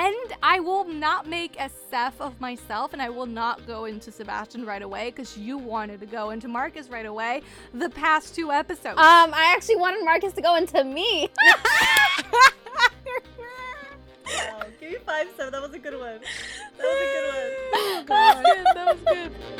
And I will not make a Seth of myself, and I will not go into Sebastian right away because you wanted to go into Marcus right away the past two episodes. Um, I actually wanted Marcus to go into me. Wow, give me five seven. That was a good one. That was a good one. Oh, God. that was good. Hello,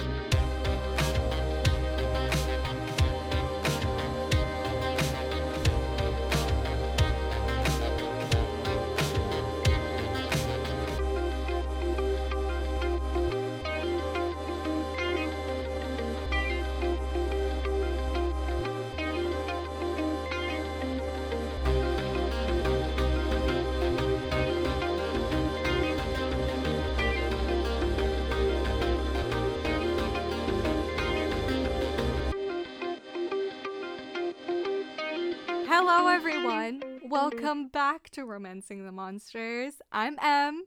back to Romancing the Monsters. I'm M.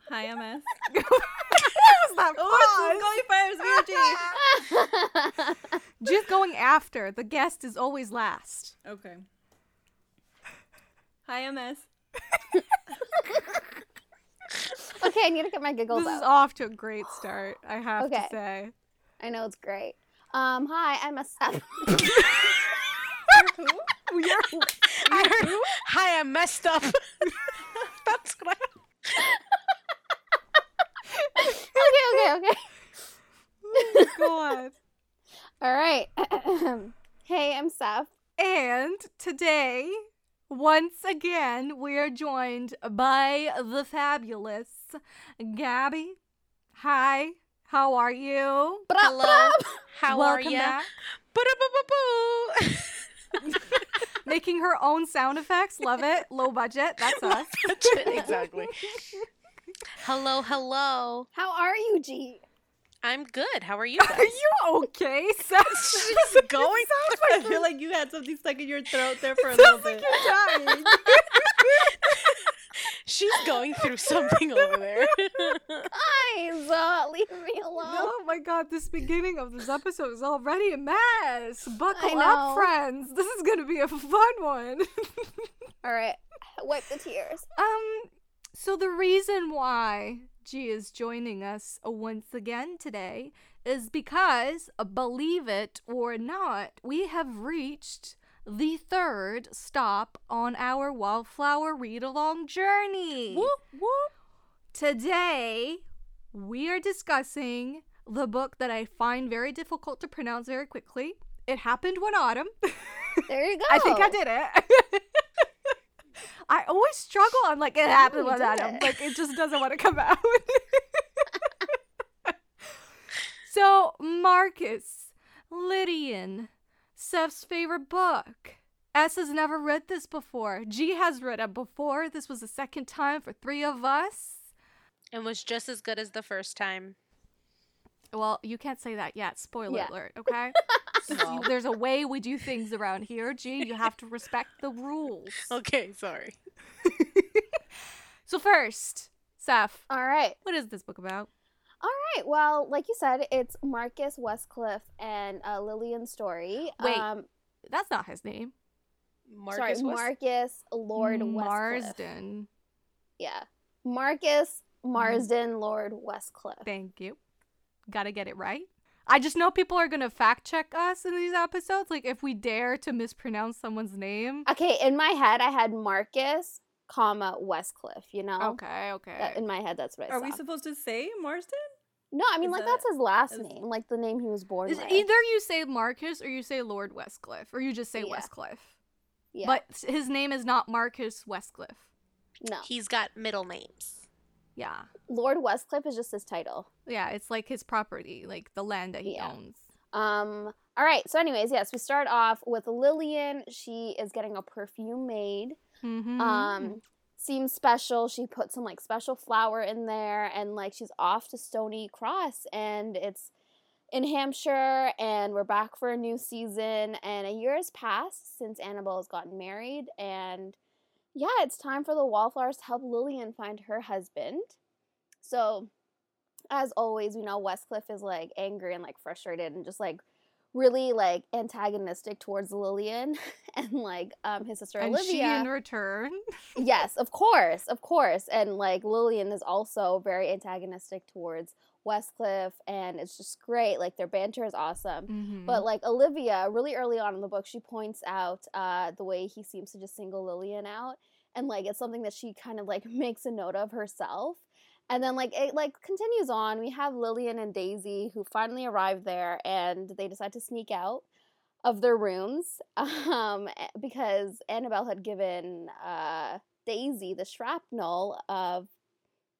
Hi, MS. Was that Oh, it's going first. VOG. Just going after. The guest is always last. Okay. Hi, MS. okay, I need to get my giggles This is off to a great start, I have to Okay. say. I know it's great. Um, hi, I'm a Seth. Who? We are I heard, hi, I messed up. That's what I. okay, okay, okay. oh, God. All right. hey, I'm Seth. And today, once again, we are joined by the fabulous Gabby. Hi, how are you? Hello. How are Welcome you? back. Ba-da-ba-ba-boo. Making her own sound effects. Love it. Low budget. That's us. exactly. Hello, hello. How are you, G? I'm good. How are you Are you okay, Seth? She's going. I feel like you had something stuck in your throat there for a little bit. You're dying. She's going through something over there. Guys, uh, leave me alone. Oh my god, this beginning of this episode is already a mess. Buckle I up, know. friends. This is gonna be a fun one. All right, wipe the tears. um, so the reason why G is joining us once again today is because, uh, believe it or not, we have reached the third stop on our Wallflower read along journey. whoop whoop. Today, we are discussing the book that I find very difficult to pronounce very quickly. It happened one autumn. There you go. I think I did it. I always struggle. I'm like, it happened one autumn. it. Like, it just doesn't want to come out. so, Marcus, Lillian, Seth's favorite book. S has never read this before. G has read it before. This was the second time for three of us. And was just as good as the first time. Well, you can't say that yet. Spoiler Yeah. alert, okay? Well. There's a way we do things around here, G. You have to respect the rules. Okay, sorry. So first, Seth, All right. what is this book about? All right. Well, like you said, it's Marcus Westcliff and uh, Lillian Story. Wait, Um, That's not his name. Marcus sorry, was Marcus Lord Westcliff. Marsden. Yeah. Marcus Marsden Lord Westcliff. Thank you. Gotta get it right. I just know people are gonna fact check us in these episodes. Like if we dare to mispronounce someone's name. Okay, in my head, I had Marcus, comma Westcliff. You know. Okay, okay. That, in my head, that's what I Are saw. we supposed to say Marsden? No, I mean is like that- that's his last is- name, like the name he was born Is with. either you say Marcus or you say Lord Westcliff, or you just say Yeah. Westcliff. yeah. But his name is not Marcus Westcliff. no, He's got middle names. Yeah. Lord Westcliff is just his title. Yeah, it's like his property, like the land that he Yeah. owns. Um. All right. So, anyways, yes, we start off with Lillian. She is getting a perfume made. Mm-hmm. Um, seems special. She put some like special flour in there, and like she's off to Stony Cross, and it's in Hampshire, and we're back for a new season. And a year has passed since Annabelle has gotten married, and yeah, it's time for the Wallflowers to help Lillian find her husband. So, as always, we know Westcliff is like angry and like frustrated and just like really like antagonistic towards Lillian and like um his sister and Olivia. she in return. yes, of course, of course. And like Lillian is also very antagonistic towards Westcliff and it's just great. Like their banter is awesome. Mhm. But like Olivia, really early on in the book, she points out uh, the way he seems to just single Lillian out, and like it's something that she kind of like makes a note of herself. And then like it like continues on. We have Lillian and Daisy who finally arrive there, and they decide to sneak out of their rooms um, because Annabelle had given uh, Daisy the shrapnel of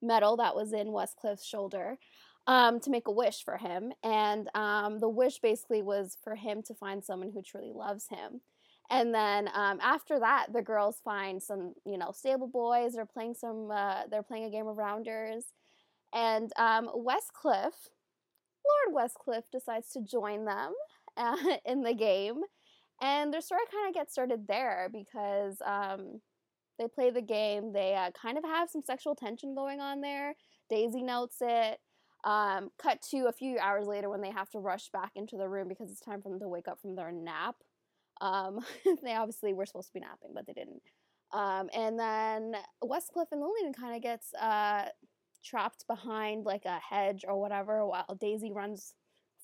metal that was in Westcliff's shoulder um, to make a wish for him. And um, the wish basically was for him to find someone who truly loves him. And then um, after that, the girls find some, you know, stable boys. They're playing some. Uh, they're playing a game of rounders, and um, Westcliff, Lord Westcliff, decides to join them uh, in the game, and their story kind of gets started there because um, they play the game. They uh, kind of have some sexual tension going on there. Daisy notes it. Um, cut to a few hours later when they have to rush back into the room because it's time for them to wake up from their nap. Um, they obviously were supposed to be napping, but they didn't. Um, and then Westcliff and Lillian kind of gets uh, trapped behind like a hedge or whatever while Daisy runs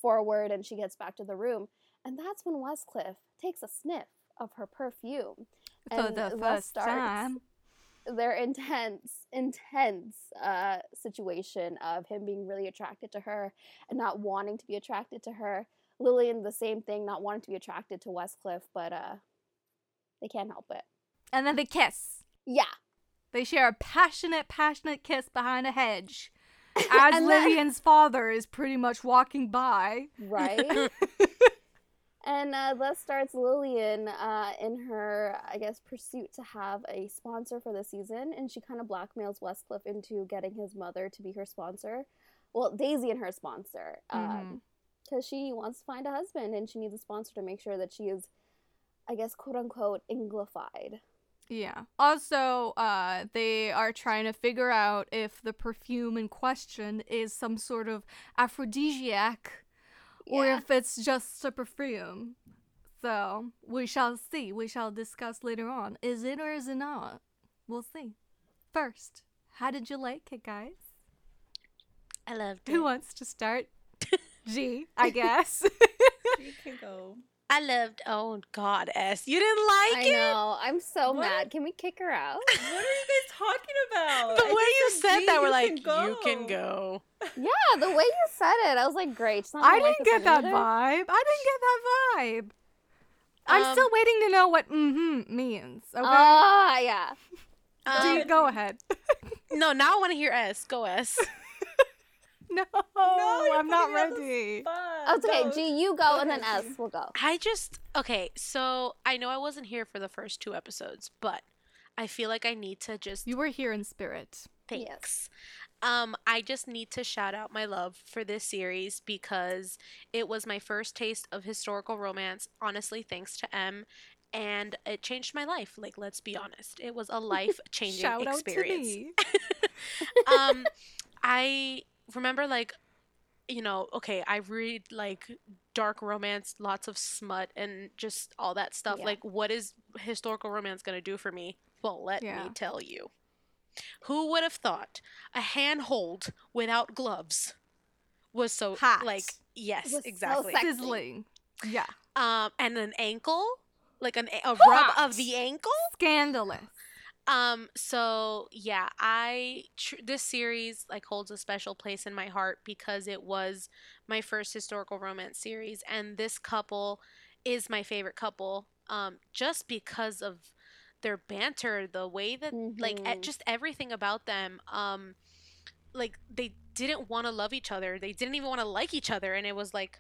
forward and she gets back to the room. And that's when Westcliff takes a sniff of her perfume. For and the first starts time. their intense, intense uh, situation of him being really attracted to her and not wanting to be attracted to her. Lillian, the same thing, not wanting to be attracted to Westcliff, but uh, they can't help it. And then they kiss. Yeah. They share a passionate, passionate kiss behind a hedge. As And then- Lillian's father is pretty much walking by. Right? and uh, thus starts Lillian uh, in her, I guess, pursuit to have a sponsor for the season. And she kind of blackmails Westcliff into getting his mother to be her sponsor. Well, Daisy and her sponsor. Mhm. Because she wants to find a husband and she needs a sponsor to make sure that she is, I guess, quote unquote, Anglified. Yeah. Also, uh, they are trying to figure out if the perfume in question is some sort of aphrodisiac or if it's just a perfume. So, we shall see. We shall discuss later on. Is it or is it not? We'll see. First, how did you like it, guys? I loved it. Who wants to start? G, I guess. You can go. I loved. Oh God, S. You didn't like I it. know. I'm so What? mad. Can we kick her out? What are you guys talking about? The I way you just said G, that, we're like, can you can go. yeah, the way you said it, I was like, great. She's not I didn't this get that either. vibe. I didn't get that vibe. I'm Um, still waiting to know what mm-hmm means. Okay. Ah, yeah. G, Um, go ahead. no, now I want to hear S. Go S. no, you're I'm not putting me on the ready. Oh, it's okay. Go. G, you go, Go and then ahead, S G. will go. I just okay. So I know I wasn't here for the first two episodes, but I feel like I need to just You were here in spirit. Thanks. Um, I just need to shout out my love for this series because it was my first taste of historical romance, honestly, thanks to M. And it changed my life. Like, let's be honest. It was a life changing Shout experience. out to me. um, I remember, like, you know, okay, I read like dark romance, lots of smut, and just all that stuff. Yeah. Like, what is historical romance going to do for me? Well, let Yeah. me tell you. Who would have thought a handhold without gloves was so Hot. like yes, so exactly. sexy. Sizzling. Yeah. um, and an ankle, like an a rub Hot. of the ankle. Scandalous. Um, so yeah, I tr- this series like holds a special place in my heart because it was my first historical romance series, and this couple is my favorite couple. Um, just because of their banter, the way that like e- Mhm. just everything about them. Um, like they didn't want to love each other, they didn't even want to like each other, and it was like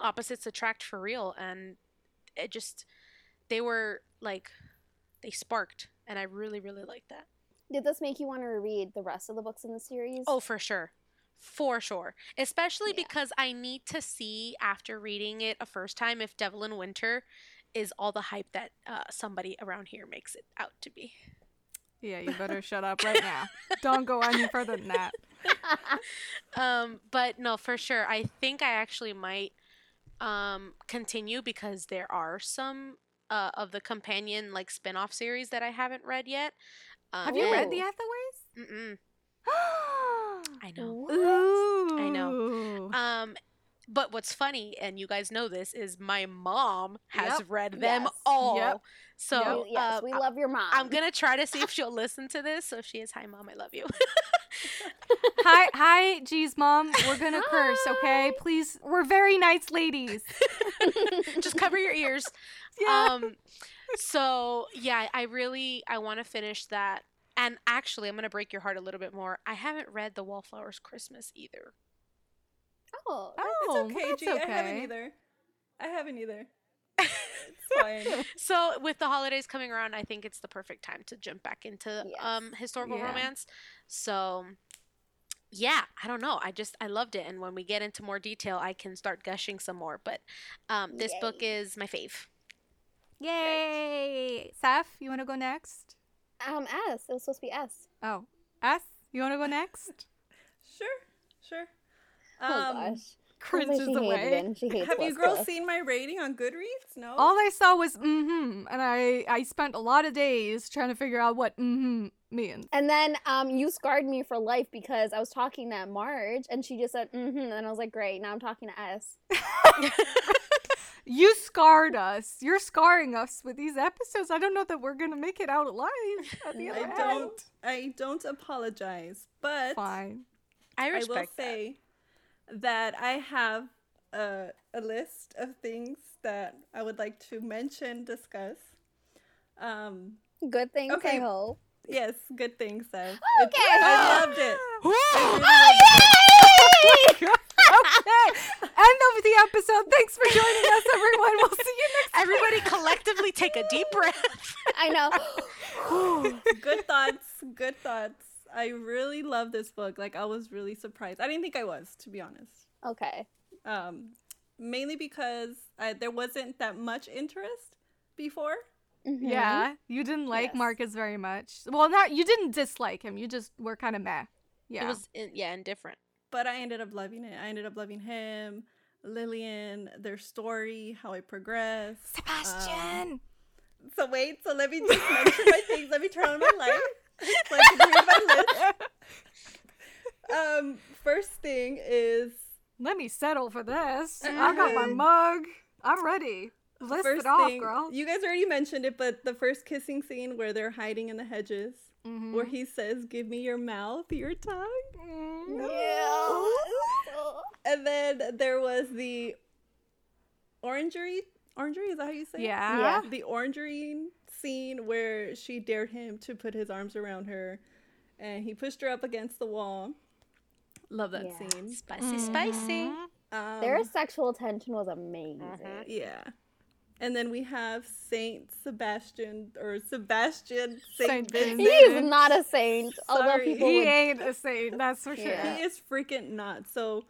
opposites attract for real, and it just they were like they sparked and i really really like that Did this make you want to reread the rest of the books in the series? oh for sure for sure especially Yeah. because i need to see after reading it a first time if Devil in Winter is all the hype that uh, somebody around here makes it out to be Yeah, you better shut up right now. Don't go any further than that. um but no for sure i think i actually might um continue because there are some uh of the companion like spin-off series that I haven't read yet. Um, Have you read The Hathaways? Mm-mm, I know. Ooh. I know. Um, but what's funny, and you guys know this, is my mom has Yep. read them Yes. all. Yep. So We- yes, uh, we love your mom. I'm gonna try to see if she'll listen to this. So if she is, hi mom, I love you. hi, hi, geez, mom. We're gonna curse, okay? Please, we're very nice ladies. Just cover your ears. Yeah. Um, so yeah, I really I want to finish that. And actually, I'm gonna break your heart a little bit more. I haven't read The Wallflowers Christmas either. oh, oh, it's okay, that's G. I haven't either. I haven't either. It's fine. So with the holidays coming around, I think it's the perfect time to jump back into Yes. um historical Yeah. romance. So yeah, I don't know. I just I loved it and when we get into more detail, I can start gushing some more, but um this book is my fave. Yay! Seth, you want to go next? um, S. It was supposed to be S. Oh, S, you want to go next? Sure, sure. Oh Um, gosh. Sounds Cringes like she away. it she hates have you girls Coast. seen my rating on Goodreads? No. All I saw was mm-hmm, and I I spent a lot of days trying to figure out what mm-hmm means. And then um, you scarred me for life because I was talking to Marge and she just said mm-hmm, and I was like, great, now I'm talking to S. You scarred us. You're scarring us with these episodes. I don't know that we're gonna make it out alive at the I end. don't. I don't apologize, but Fine. I I will respect that. say that I have a, a list of things that I would like to mention, discuss. Um, Good things, I Okay. hope. yes, good things. I've, Okay. I loved it. Oh, I really loved it. okay. End of the episode. Thanks for joining us, everyone. We'll see you next Everybody collectively take a deep breath. I know. good thoughts. Good thoughts. I really love this book. Like I was really surprised. I didn't think I was, to be honest. okay. Um, mainly because I, there wasn't that much interest before. Mhm. Yeah, you didn't like Yes. Marcus very much. Well, not you didn't dislike him. You just were kind of meh. Yeah. It was in, yeah, indifferent. but I ended up loving it. I ended up loving him, Lillian, their story, how it progressed. Sebastian. So wait, so let me just mention my things. Let me turn on my light so I can read my list. Um, first thing is Let me settle for this. I got my mug. I'm ready. List first it off, thing. girl. You guys already mentioned it, but the first kissing scene where they're hiding in the hedges, Mhm. where he says, "Give me your mouth, your tongue." Mm. Yeah. And then there was the orangery. Orangery is that how you say? it? Yeah. Yeah. the orangery scene where she dared him to put his arms around her and he pushed her up against the wall. Love that Yeah. scene. Spicy, spicy. Mhm. Um, Their sexual tension was amazing. Mhm. yeah. And then we have Saint Sebastian or Sebastian Saint, Saint Vincent. He is not a saint. Although Sorry. people He would ain't a saint, that's for sure. Yeah. He is freaking not. So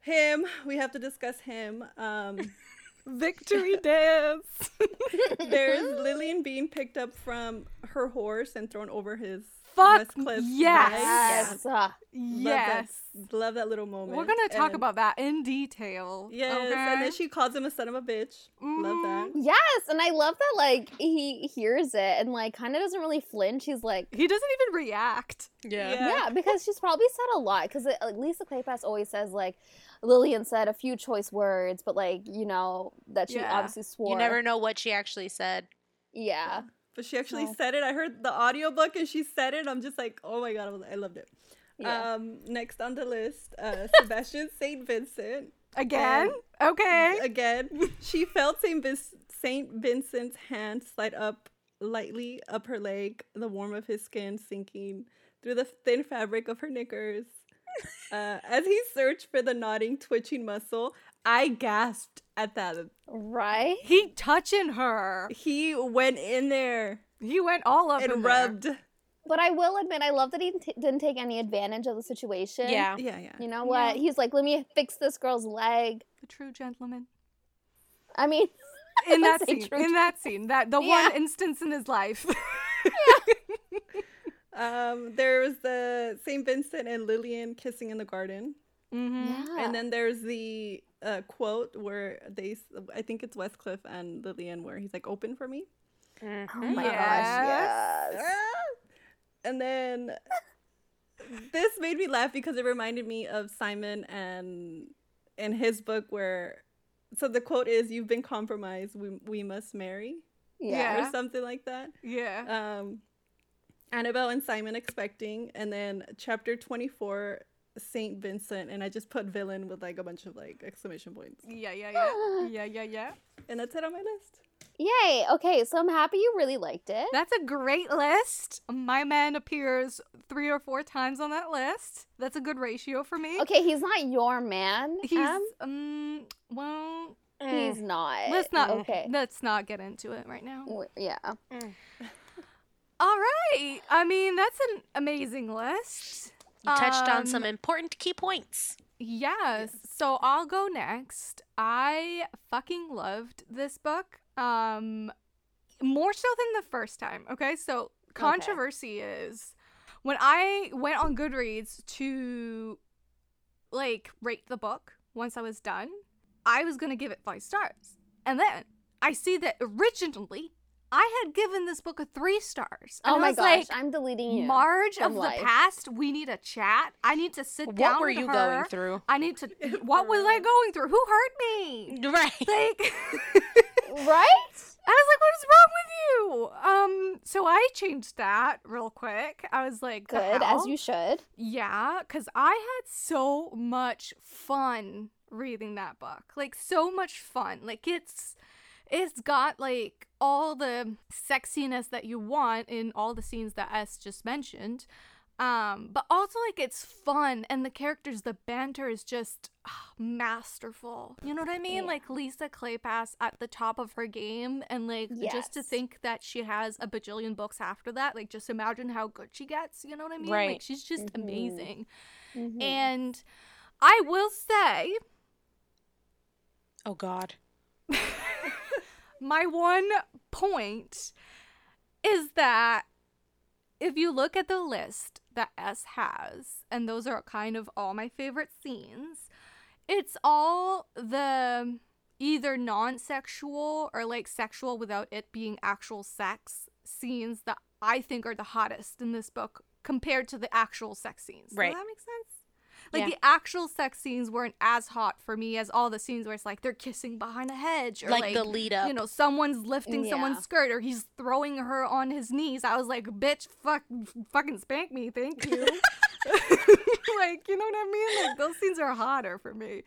him, we have to discuss him. Um Victory dance. there's Lillian being picked up from her horse and thrown over his Fuck Westcliff yes. leg. Yes. Yes. Love that, love that little moment. We're gonna talk And- about that in detail. Yes, okay? and then she calls him a son of a bitch. Love that. Mm-hmm. yes, and I love that like he hears it and like kind of doesn't really flinch. He's like, He doesn't even react. Yeah. Yeah. yeah, because she's probably said a lot. Because like, Lisa Kleypas always says like Lillian said a few choice words, but like you know that she Yeah. obviously swore. You never know what she actually said. Yeah. But she actually So- said it. I heard the audiobook and she said it. I'm just like, oh my god, I, loved it. Yeah. Um, next on the list, uh, Sebastian Saint Vincent. Again? And okay. Again, she felt Saint Vis- Saint Vincent's hand slide up lightly up her leg, the warmth of his skin sinking through the thin fabric of her knickers. Uh, as he searched for the nodding, twitching muscle, I gasped at that. right. He touching her. He went in there He went all up in and there. rubbed. But I will admit, I love that he t- didn't take any advantage of the situation. Yeah. Yeah, yeah. You know what? He's like, let me fix this girl's leg. The true gentleman. I mean, In that scene. In that scene. That the Yeah. one instance in his life. Um, there was the Saint Vincent and Lillian kissing in the garden. Mm-hmm. Yeah. And then there's the uh, quote where they, I think it's Westcliff and Lillian, where he's like, "Open for me." oh my Yes. gosh, yes. And then this made me laugh because it reminded me of Simon and in his book where so the quote is you've been compromised we we must marry Yeah. Yeah. or something like that. Yeah. Um Annabelle and Simon expecting and then chapter 24 Saint Vincent and I just put villain with like a bunch of like exclamation points. Yeah, yeah, yeah. yeah, yeah, yeah. And that's it on my list. Yay. Okay, so I'm happy you really liked it. That's a great list. My man appears three or four times on that list. That's a good ratio for me. Okay, he's not your man. He's Em. um well he's not. let's not Okay. let's not get into it right now. W- Yeah. All right. I mean, that's an amazing list. You touched on Um, some important key points. Yes. So I'll go next. I fucking loved this book. Um more so than the first time. Okay? So controversy is when I went on Goodreads to like rate the book once I was done, I was going to give it 5 stars. And then I see that originally I had given this book a 3 stars. And Oh I my gosh, like, I'm deleting you. Marge of life. the past, we need a chat. I need to sit down What were you her. going through? I need to. What was I going through? Who hurt me? Right. Like, right? I was like, what is wrong with you? Um, so I changed that real quick. I was like, the Good, as you should. Yeah, because I had so much fun reading that book. Like so much fun. Like it's it's got like all the sexiness that you want in all the scenes that S just mentioned. Um, but also like it's fun and the characters, the banter is just ah, masterful. You know what I mean? Yeah. Like Lisa Kleypas at the top of her game and like just to think that she has a bajillion books after that, like just imagine how good she gets, you know what I mean? Right. Like she's just Mhm. amazing. Mhm. And I will say Oh God. my one point is that if you look at the list that S has, and those are kind of all my favorite scenes, it's all the either non sexual or like sexual without it being actual sex scenes that I think are the hottest in this book compared to the actual sex scenes. Right. Does that make sense? Like Yeah. the actual sex scenes weren't as hot for me as all the scenes where it's like they're kissing behind a hedge or Like, like, the lead up. you know, someone's lifting Yeah. someone's skirt or he's throwing her on his knees. I was like, bitch, fuck, fucking spank me, thank you. like, you know what I mean? Like, those scenes are hotter for me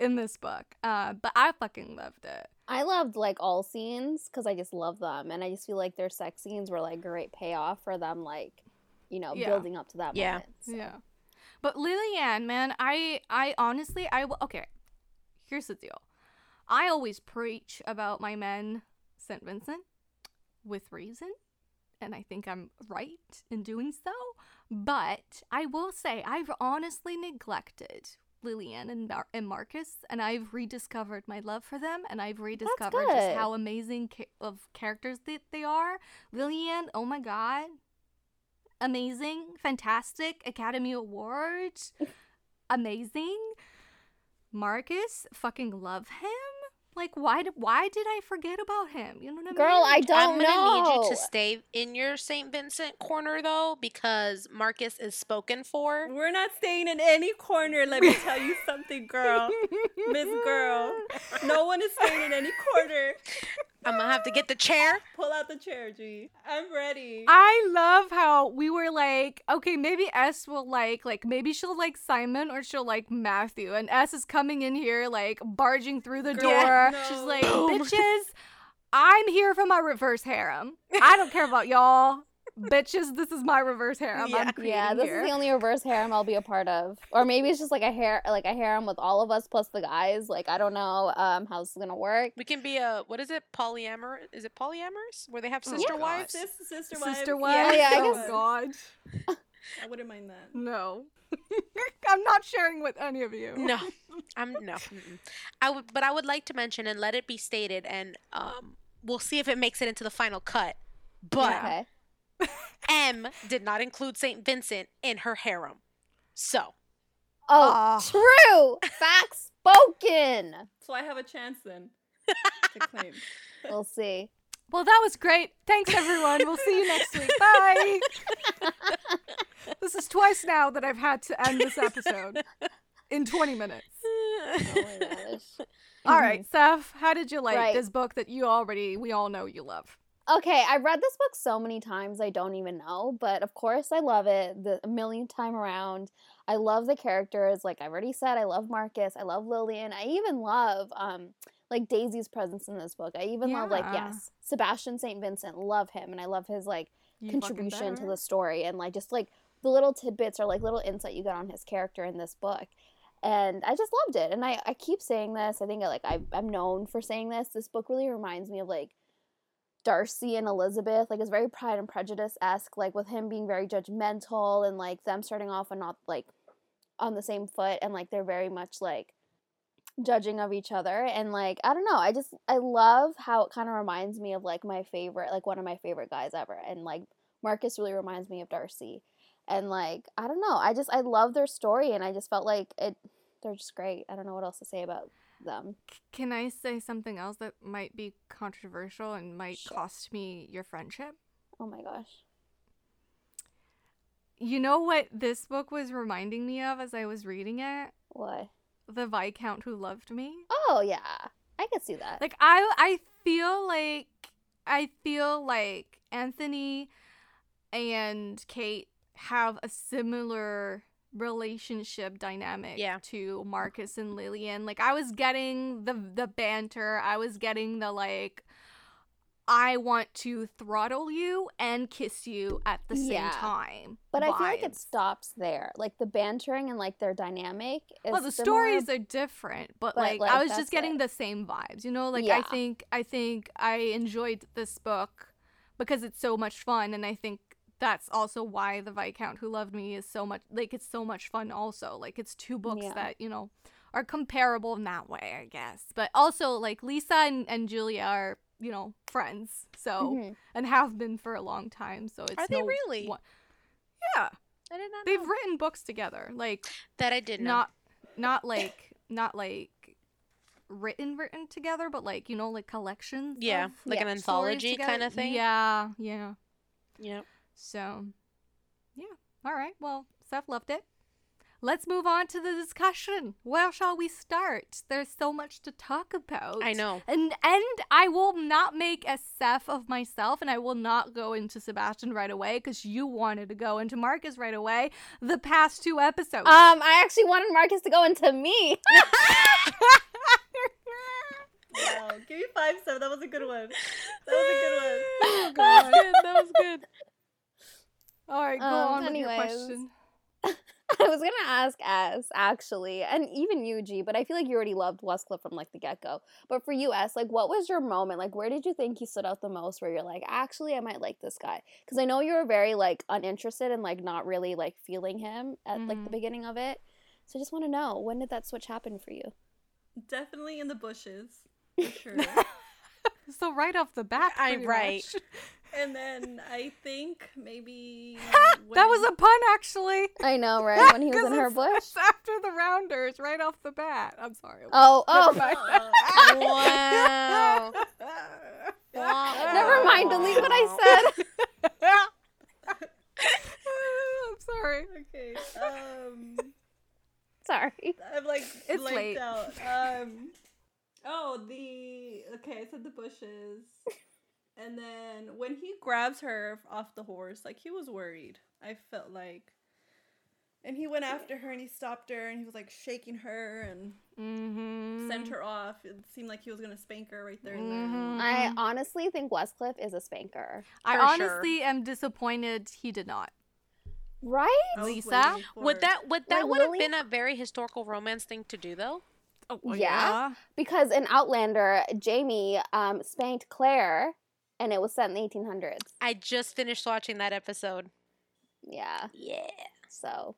in this book. Uh, but I fucking loved it. I loved like all scenes because I just love them, and I just feel like their sex scenes were like great payoff for them, like you know, Yeah. building up to that Yeah. moment. so. Yeah. But Lillian, man, I, I honestly, I, okay, here's the deal. I always preach about my men, St. Vincent, with reason. And I think I'm right in doing so. But I will say, I've honestly neglected Lillian and, Mar- and Marcus, and I've rediscovered my love for them, and I've rediscovered just how amazing ca- of characters that they are. Lillian, oh my god, amazing, fantastic, Academy Award. amazing. Marcus, fucking love him. Like, why? Did, why did I forget about him? You know what I mean? Girl, I don't know. I'm gonna know. need you to stay in your St. Vincent corner though, because Marcus is spoken for. We're not staying in any corner, let me tell you something, girl. Miss Girl. No one is staying in any corner. I'm gonna have to get the chair. Pull out the chair, G. I'm ready. I love how we were like, okay, maybe S will like, like maybe she'll like Simon or she'll like Matthew, and S is coming in here like barging through the Girl, door. no. She's like, Boom. bitches, I'm here for my reverse harem. I don't care about y'all, bitches. This is my reverse harem. Yeah. I'm creating Yeah, this here. is the only reverse harem I'll be a part of, or maybe it's just like a hair, like a harem with all of us plus the guys. Like I don't know um how this is gonna work. We can be a what is it? Polyamor? Is it polyamorous? Where they have Oh, sister God. wives? Sis, sister wives. Sister wives. yeah, I oh guess- God, I wouldn't mind that. no. I'm not sharing with any of you. No, I'm no. mm-mm. I would, but I would like to mention and let it be stated, and um, we'll see if it makes it into the final cut. But Okay. M did not include Saint Vincent in her harem, so Oh, Aw. true. Facts spoken. So I have a chance then to claim. We'll see. Well, that was great. Thanks, everyone. We'll see you next week. Bye. this is twice now that I've had to end this episode in 20 minutes. Oh my gosh. All right, Seth, how did you like Right. this book that you already, we all know you love? Okay, I've read this book so many times I don't even know, but of course I love it the a millionth time around. I love the characters, like I've already said, I love Marcus, I love Lillian, I even love um like Daisy's presence in this book. I even love like yes, Sebastian St. Vincent, love him and I love his like You contribution to the story and like just like the little tidbits or like little insight you get on his character in this book and i just loved it and i, I keep saying this i think like I, i'm known for saying this this book really reminds me of like darcy and elizabeth like it's very pride and prejudice-esque like with him being very judgmental and like them starting off and not like on the same foot and like they're very much like judging of each other. And like i don't know i just i love how it kind of reminds me of like my favorite like one of my favorite guys ever. And like marcus really reminds me of darcy. And like i don't know i just i love their story and i just felt like it they're just great. I don't know what else to say about them Can I say something else that might be controversial and might Sure. cost me your friendship? oh my gosh You know what this book was reminding me of as I was reading it? what The Viscount Who Loved Me. oh yeah i could see that Like I I feel like I feel like Anthony and Kate have a similar relationship dynamic Yeah. to Marcus and Lillian. Like I was getting the the banter, I was getting the like I want to throttle you and kiss you at the Yeah. same time. but i feel like it stops there like the bantering and like their dynamic is well the similar, stories are different but, but, like, like, i was just getting it. the same vibes you know like i think i think i enjoyed this book because it's so much fun and i think that's also why the viscount who loved me is so much like it's so much fun also like it's two books Yeah. that you know are comparable in that way i guess but also like lisa and, and julia are you know friends so Mhm. and have been for a long time so it's Are they really? one- yeah I did not they've know. written books together like that I did know. not not like not like written written together but like you know like collections Yeah, of like an Yeah. stories anthology kind of thing. yeah yeah Yeah. So yeah all right well Seth loved it let's move on to the discussion where shall we start there's so much to talk about I know. and and I will not make a Seth of myself, and I will not go into Sebastian right away because you wanted to go into Marcus right away. The past two episodes. um i actually wanted marcus to go into me Wow, give me five, seven. That was a good one. That was a good one. Oh, That was good. That was good. All right, go Um, on with your anyways. question. I was gonna ask S actually, and even you, G, but I feel like you already loved Westcliff from like the get go. But for you, S, like, what was your moment? Like, where did you think he stood out the most? Where you're like, actually, I might like this guy, because I know you were very like uninterested and like not really like feeling him at like the Mhm. beginning of it. So I just want to know when did that switch happen for you? Definitely in the bushes, for sure. So right off the bat, I- pretty right. Much. and then I think maybe that was a pun, actually. I know, right? When he was in her bush. it's after the rounders, right off the bat. I'm sorry. Oh, oh, Never. Wow. Wow. never mind. Delete what I said. I'm sorry. Okay. Um, Sorry. I'm like It's blanked late. out. Um, oh, the okay. I said the bushes, and then when he grabs her off the horse, like he was worried. I felt like, and he went after her and he stopped her and he was like shaking her and Mm-hmm. sent her off. It seemed like he was gonna spank her right there and Mhm. then. I honestly think Westcliff is a spanker. I For honestly am disappointed he did not. Right? Lisa? Would that would that Like, would have Lily- been a very historical romance thing to do though? Oh, well, Yeah. Because in Outlander, Jamie um, spanked Claire, and it was set in the 1800s. I just finished watching that episode. Yeah. Yeah. So,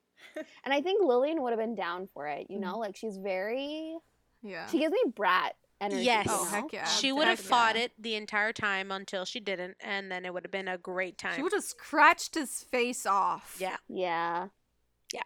and I think Lillian would have been down for it. Mm-hmm. You know, like she's very. Yeah. She gives me brat energy. Yes. you Oh, heck yeah. She would have fought yeah. it the entire time until she didn't, and then it would have been a great time. She would have scratched his face off. Yeah, Yeah. Yeah.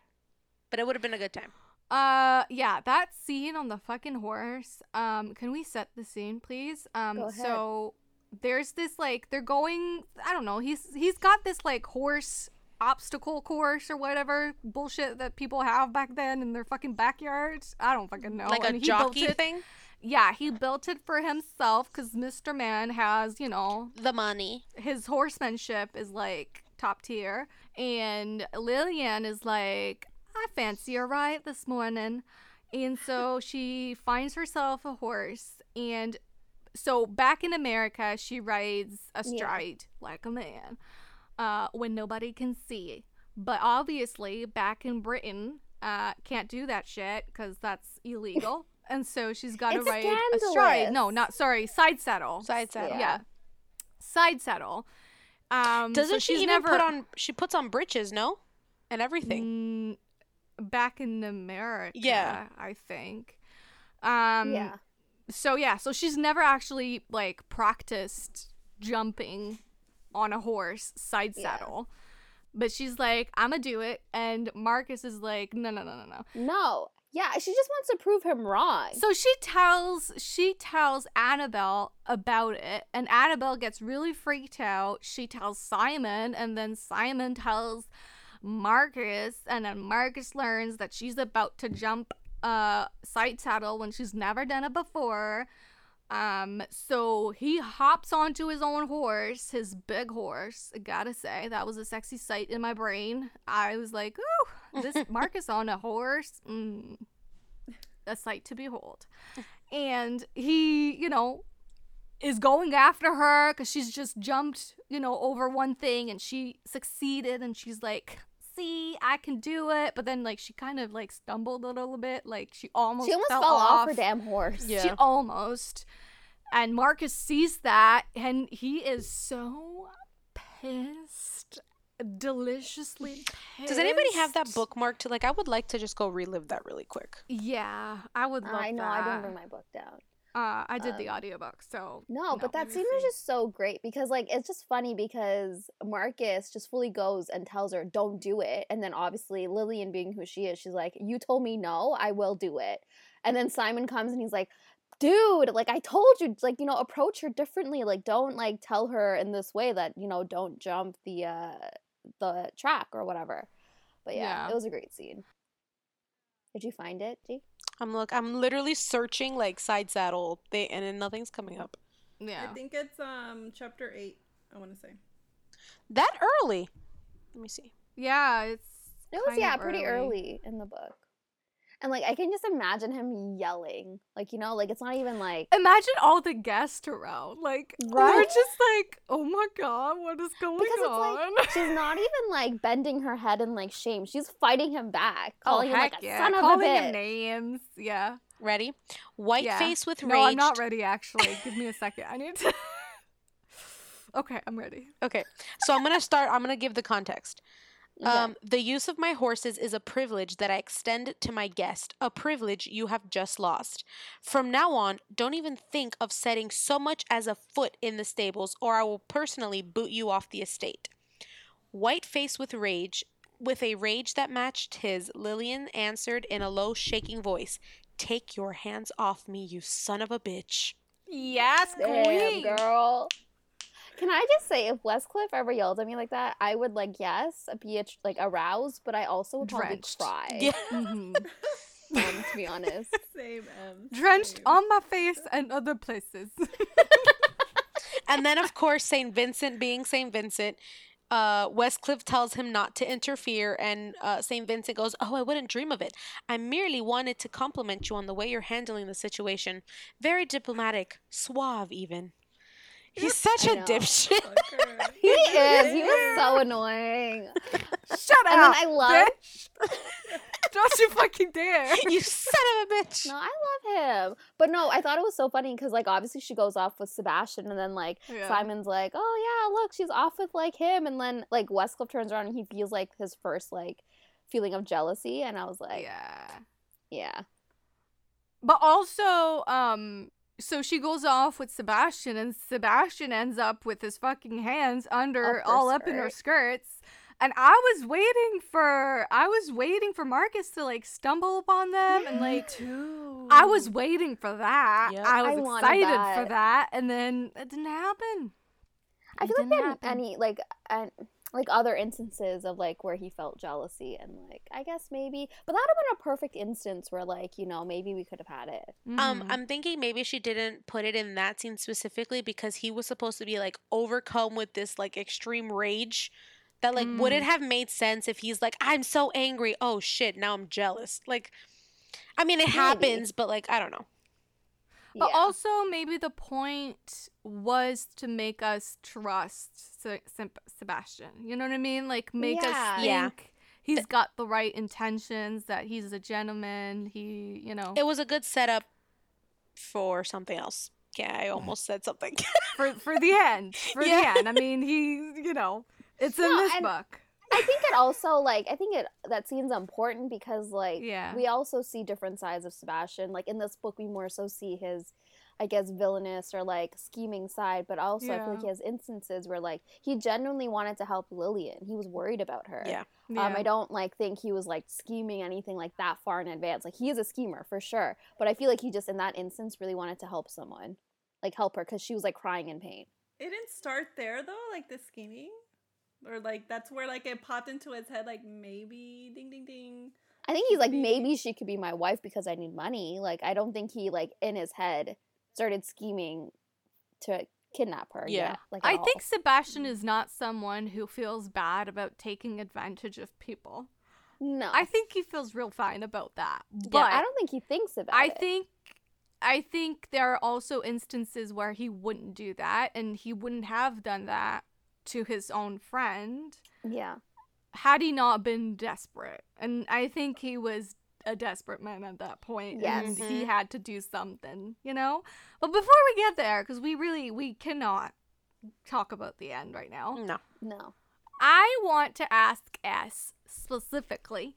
But it would have been a good time. Uh, yeah, that scene on the fucking horse. Um, can we set the scene, please? Um, Go ahead. so there's this like they're going. I don't know. He's he's got this like horse obstacle course or whatever bullshit that people have back then in their fucking backyards. I don't fucking know. like a And jockey it- thing. Yeah, he built it for himself because Mr. Man has, you know, The money. his horsemanship is like top tier. And Lillian is like, I fancy a ride this morning. And so she finds herself a horse. And so back in America, she rides Yeah. astride like a man uh, when nobody can see. But obviously, back in Britain, uh, can't do that shit because that's illegal. and so she's got to It's ride astride. No, not sorry, side saddle. Side saddle. Yeah. Side saddle. Um, Doesn't so she even never put on? She puts on breeches, no, and everything. Mm, back in America? Yeah. I think. Um, yeah. So yeah, so she's never actually like practiced jumping on a horse side Yeah. saddle. But she's like, I'm gonna do it, and Marcus is like, no, no, no, no, no. No. Yeah, she just wants to prove him wrong. So she tells she tells Annabelle about it, and Annabelle gets really freaked out. She tells Simon, and then Simon tells Marcus, and then Marcus learns that she's about to jump uh side saddle when she's never done it before. Um, so he hops onto his own horse, his big horse. I gotta say, that was a sexy sight in my brain. I was like, ooh, this Marcus on a horse. Mm, a sight to behold. And he, you know, is going after her because she's just jumped, you know, over one thing and she succeeded and she's like, see, I can do it. But then, like, she kind of like stumbled a little bit. Like, she almost, she almost fell, fell off off her damn horse. Yeah. She almost. And Marcus sees that and he is so pissed. Deliciously pissed. Does anybody have that bookmarked? Like, I would like to just go relive that really quick. Yeah, I would love I know, that. I didn't bring my book down. Uh, I did the Um, audiobook, so No, but that scene was just so great because like it's just funny because Marcus just fully goes and tells her don't do it and then obviously Lillian being who she is she's like you told me no I will do it and then Simon comes and he's like dude like I told you like you know approach her differently like don't like tell her in this way that you know don't jump the uh the track or whatever but yeah, Yeah. it was a great scene did you find it G? I'm look. I'm literally searching like side saddle, they, and then nothing's coming up. yeah. I think it's um chapter eight. I want to say. That early. Let me see. Yeah, it's It was kind yeah, of pretty early in the book. And like I can just imagine him yelling. Like, you know, like it's not even like Imagine all the guests around, like they're just like, "Oh my god, what is going because it's on?" like she's not even like bending her head in like shame. She's fighting him back, oh calling him like a yeah, son of a calling him bitch. names. Yeah, Ready? White yeah. face with rage. No, I'm not ready. Actually, give me a second. I need to. okay, I'm ready. Okay, so I'm gonna start. I'm gonna give the context. Okay. Um, the use of my horses is a privilege that I extend to my guest, a privilege you have just lost. From now on, don't even think of setting so much as a foot in the stables, or I will personally boot you off the estate. White face with rage, with a rage that matched his, Lillian answered in a low, shaking voice, Take your hands off me, you son of a bitch. Yes, Damn, queen. girl. Can I just say, if Westcliff ever yelled at me like that, I would like yes, be a, like aroused, but I also would probably Drenched. cry. Yeah. Mhm. Um, to be honest. Same M. Drenched same. on my face and other places. And then, of course, St. Vincent being St. Vincent, uh, Westcliff tells him not to interfere, and uh, St. Vincent goes, Oh, I wouldn't dream of it. I merely wanted to compliment you on the way you're handling the situation. Very diplomatic, suave, even. He's such I a know. dipshit. He is. He was so annoying. Shut And then up. I love bitch. Don't you fucking dare. you son of a bitch. No, I love him. But no, I thought it was so funny because like obviously she goes off with Sebastian and then like Yeah. Simon's like, Oh yeah, look, she's off with like him and then like Westcliff turns around and he feels like his first like feeling of jealousy and I was like, Yeah. yeah. But also, um, so she goes off with Sebastian, and Sebastian ends up with his fucking hands under, Up all up in her skirts. and I was waiting for I was waiting for Marcus to like stumble upon them and like too. I was waiting for that. Yep. I was I excited that. for that and then it didn't happen. I It feel like didn't happen. any like an like other instances of like where he felt jealousy and like I guess maybe, but that would have been a perfect instance where like you know maybe we could have had it. Um, Mhm. I'm thinking maybe she didn't put it in that scene specifically because he was supposed to be like overcome with this like extreme rage. That like would it Mm. have made sense if he's like, I'm so angry. Oh shit, now I'm jealous. Like, I mean, it Maybe. happens, but like, I don't know. But Yeah. also, maybe the point was to make us trust Se- Sem- Sebastian. You know what I mean? Like, make us think Yeah. he's got the right intentions, that he's a gentleman. He, you know, It was a good setup for something else. Yeah, I almost said something. for for the end. For Yeah. the end. I mean, he, you know, it's in No, this and- book. I think it also like I think it that scene's important because like Yeah. we also see different sides of Sebastian. Like in this book, we more so see his, I guess, villainous or like scheming side, but also I feel like he has instances where like he genuinely wanted to help Lillian. He was worried about her. Yeah. Um, I don't like think he was like scheming anything like that far in advance. Like he is a schemer for sure, but I feel like he just in that instance really wanted to help someone, like help her because she was like crying in pain. It didn't start there though, like the scheming, or like that's where like it popped into his head, like maybe ding ding ding. I think he's like Maybe- maybe she could be my wife because I need money. Like I don't think he like in his head started scheming to kidnap her. Yeah. Yeah, like I at think. Sebastian is not someone who feels bad about taking advantage of people. no. I think he feels real fine about that. But yeah, I don't think he thinks about I it. think I think there are also instances where he wouldn't do that and he wouldn't have done that to his own friend Yeah, had he not been desperate. And I think he was a desperate man at that point Yes. and he mm-hmm. had to do something, you know? But before we get there cuz we really we cannot talk about the end right now. No. no. I want to ask S specifically,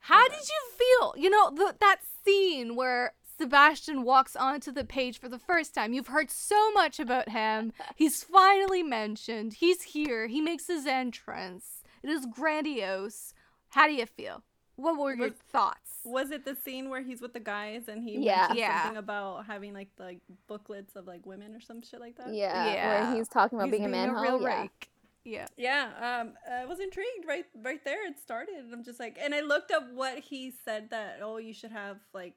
how did you feel? You know, the, that scene where Sebastian walks onto the page for the first time. You've heard so much about him. He's finally mentioned. He's here. He makes his entrance. It is grandiose. How do you feel? What were your Was- thoughts? Was it the scene where he's with the guys and he Yeah. mentioned Yeah. something about having like the like, booklets of like women or some shit like that? Yeah, Yeah. where he's talking about He's being a man. real yeah. rake. Yeah. Yeah, um, I was intrigued right right there. It started. And I'm just like, and I looked up what he said that oh, you should have like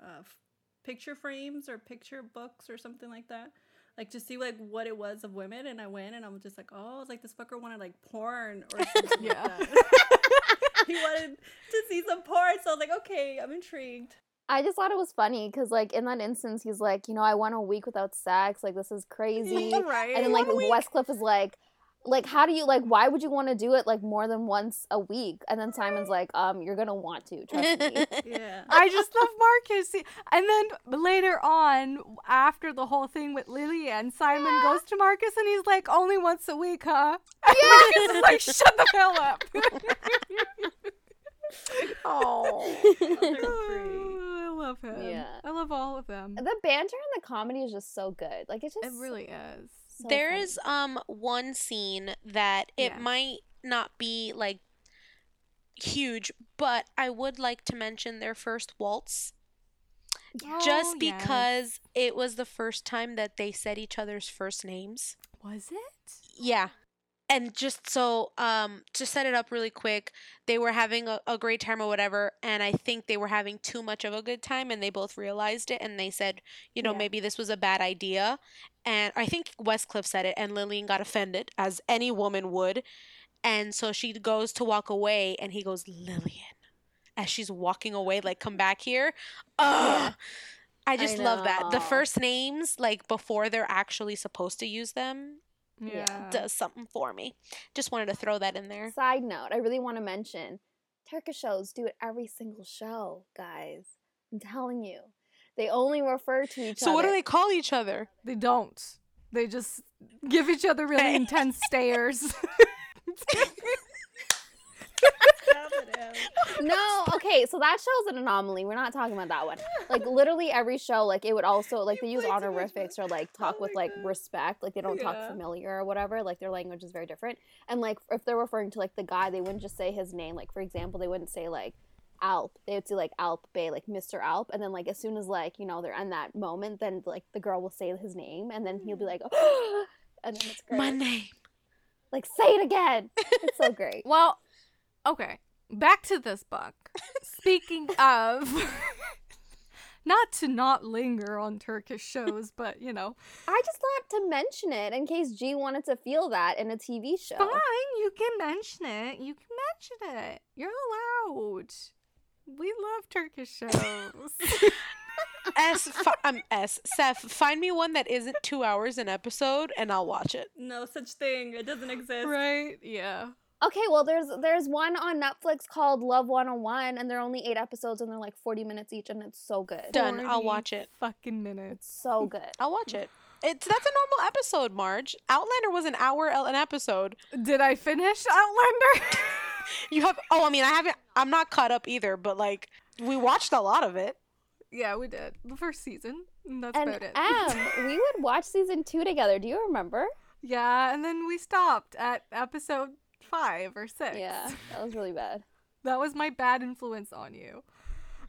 uh, f- picture frames or picture books or something like that, like to see like what it was of women. And I went and I was just like, oh, it's like this fucker wanted like porn or something Yeah. like that. he wanted to see some porn, so I was like, okay, I'm intrigued. I just thought it was funny because, like, in that instance, he's like, you know, I went a week without sex. Like, this is crazy. right. and then, like, Westcliff is like, like, how do you, like, why would you want to do it, like, more than once a week? And then Simon's like, um, you're going to want to, trust me. Yeah. I just love Marcus. And then later on, after the whole thing with Lillian, Simon goes to Marcus and he's like, only once a week, huh? And Marcus is like, shut the hell up. oh. I love him. Yeah. I love all of them. the banter and the comedy is just so good. Like, it's just. It really is. so There funny. is um one scene that it Yes. might not be like huge, but I would like to mention their first waltz just Oh, yes. because it was the first time that they said each other's first names. Was it? Yeah. And just so um to set it up really quick, they were having a, a great time or whatever, and I think they were having too much of a good time and they both realized it and they said, you know, Yeah. maybe this was a bad idea. And I think Westcliff said it and Lillian got offended, as any woman would. And so she goes to walk away and he goes, Lillian. As she's walking away, like, come back here. Ugh. I just love that. The first names, like before they're actually supposed to use them, Yeah. Yeah. does something for me. Just wanted to throw that in there. Side note, I really want to mention Turkish shows do it every single show, guys. I'm telling you. They only refer to each So other. So what do they call each other? They don't. They just give each other really Hey. intense stares. Stop it, Em. No, okay, so that show's an anomaly. We're not talking about that one. Like literally every show, like it would also like You they use play too much honorifics or like talk Oh with like God. respect. Like they don't Yeah. talk familiar or whatever. Like their language is very different. And like if they're referring to like the guy, they wouldn't just say his name. Like for example, they wouldn't say like Alp. They would say like Alp Bey, like Mr. Alp. And then like as soon as like, you know, they're in that moment, then like the girl will say his name and then he'll be like, mm. and then it's great. My name. Like say it again. It's so great. Well, okay. Back to this book. Speaking of, not to not linger on Turkish shows, but you know, I just thought to mention it in case G wanted to feel that in a TV show. fine. You can mention it. You can mention it. You're allowed. We love Turkish shows. S, fi- um, S. Seth, find me one that isn't two hours an episode, and I'll watch it. No such thing. It doesn't exist. right? Yeah. Okay, well there's there's one on Netflix called Love 101 and they're only 8 episodes and they're like 40 minutes each and it's so good. Done. I'll watch it. Fucking minutes. So good. I'll watch it. It's that's a normal episode, Marge. Outlander was an hour an episode. Did I finish Outlander? You have oh, I mean, I haven't. I'm not caught up either, but like we watched a lot of it. yeah, we did. The first season. and That's And about it. Em, we would watch season 2 together. Do you remember? yeah, and then we stopped at episode five or six. Yeah, that was really bad. That was my bad influence on you.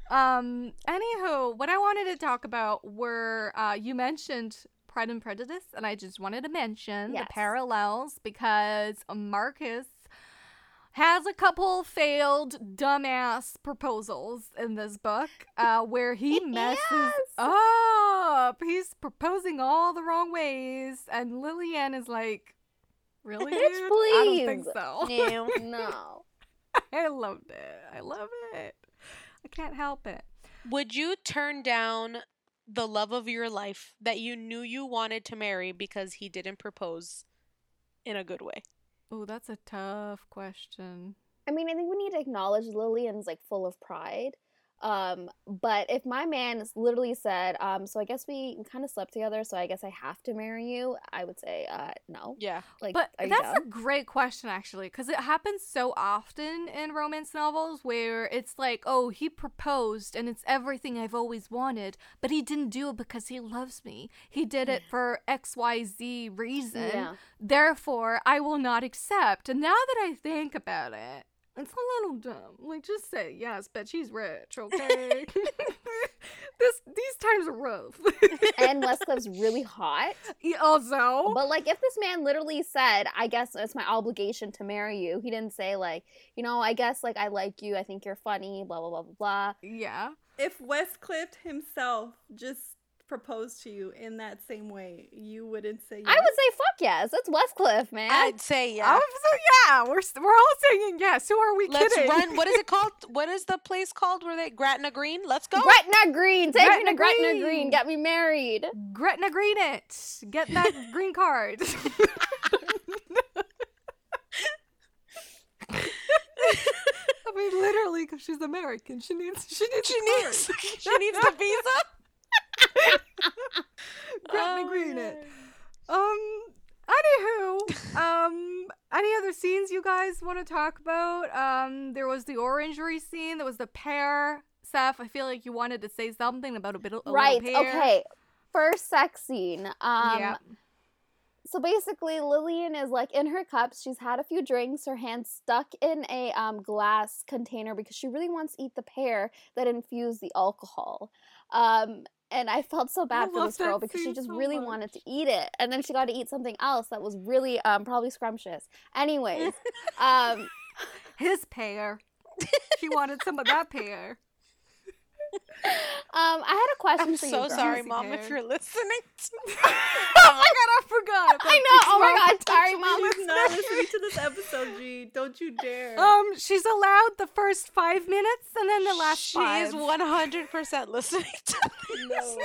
Um, anywho, what I wanted to talk about were uh, you mentioned Pride and Prejudice, and I just wanted to mention Yes. the parallels because Marcus has a couple failed dumbass proposals in this book uh, where he messes Yes. up. He's proposing all the wrong ways, and Lillian is like, "Really, Bitch, dude? I don't think so." No. No. I loved it. I love it. I can't help it. Would you turn down the love of your life that you knew you wanted to marry because he didn't propose in a good way? Oh, that's a tough question. I mean, I think we need to acknowledge Lillian's like full of pride. Um, but if my man literally said, um, so I guess we, kind of slept together, so I guess I have to marry you, I would say, uh, no. Yeah. Like, But that's a great question, actually, because it happens so often in romance novels where it's like, oh, he proposed and it's everything I've always wanted, but he didn't do it because he loves me. He did it for XYZ reason. Yeah. Therefore, I will not accept. And now that I think about it, it's a little dumb. Like, just say yes, but she's rich, okay? this these times are rough. and Westcliff's really hot. He also, But like, if this man literally said, "I guess it's my obligation to marry you," he didn't say like, you know, I guess like I like you, I think you're funny, blah blah blah blah blah. yeah. If Westcliff himself just proposed to you in that same way, you wouldn't say yes. I would say, "Fuck yes, it's Westcliff, man." I'd say I yeah. so yeah, we're we're all saying yes. Who are we Let's kidding? run. What is it called? What is the place called where they Gretna Green? Let's go. Gretna Green, take me Gretna to Gretna Green. Green, get me married. Gretna Green it. Get that green card. I mean, literally, because she's American, she needs she needs She needs. she needs the visa. Gretna Oh, Green it. Um. Anywho, um, any other scenes you guys want to talk about? Um, there was the orangery scene. There was the pear. Seth, I feel like you wanted to say something about a bit of a right. Okay. First sex scene. Um, yeah. So basically, Lillian is like in her cups. She's had a few drinks. Her hand stuck in a um, glass container because she really wants to eat the pear that infused the alcohol. Um, and I felt so bad for this girl because she just so really much. wanted to eat it, and then she got to eat something else that was really um, probably scrumptious. Anyways, um, His pear. she wanted some of that pear. Um, I had a question I'm for you. so sorry, mom, if you're listening. oh my god, I forgot. I know. Oh my god. Sorry, mom. She's not listening to this episode, G. Don't you dare. Um, she's allowed the first five minutes and then the last she five. is 100% listening to me no.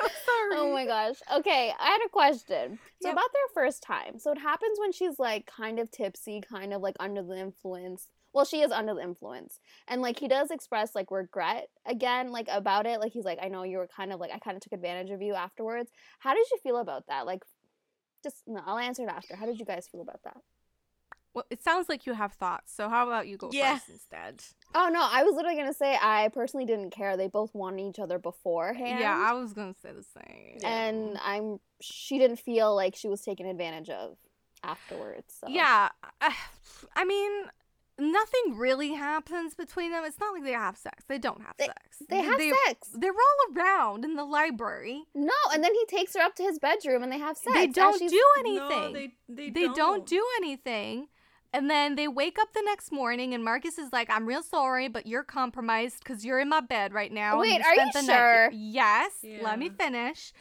so sorry. Oh my gosh. Okay, I had a question. So Yep. about their first time. So it happens when she's like kind of tipsy, kind of like under the influence. Well, she is under the influence. And like he does express like regret again like about it. Like he's like I know you were kind of like I kind of took advantage of you afterwards. How did you feel about that? Like just no, I'll answer it after. How did you guys feel about that? Well, it sounds like you have thoughts. So how about you go Yeah. first instead? Oh no, I was literally gonna say I personally didn't care. They both wanted each other beforehand. Yeah, I was gonna say the same. and I'm she didn't feel like she was taken advantage of afterwards. So. Yeah, I mean, nothing really happens between them. It's not like they have sex. They don't have They- sex. they have sex. They're all around in the library. No, and then he takes her up to his bedroom and they have sex. They don't she's- do No, anything. they they, they don't. do anything. And then they wake up the next morning, and Marcus is like, "I'm real sorry, but you're compromised because you're in my bed right now." and Wait, are you the night here." sure? Yes. Let me finish.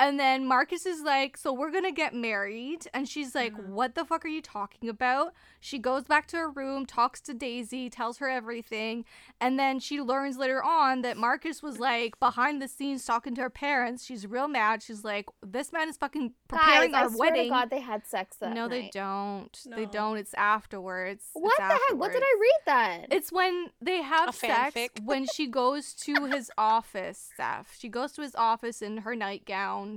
And then Marcus is like, "So we're gonna get married," and she's like, Mhm. "What the fuck are you talking about?" She goes back to her room, talks to Daisy, tells her everything, and then she learns later on that Marcus was like behind the scenes talking to her parents. She's real mad. She's like, "This man is fucking preparing Guys, our I swear wedding." to God, they had sex that no, they don't. They don't. It's afterwards. It's What the heck? What did. I read that? It's when they have sex when she goes to his office, Seth. She goes to his office in her nightgown.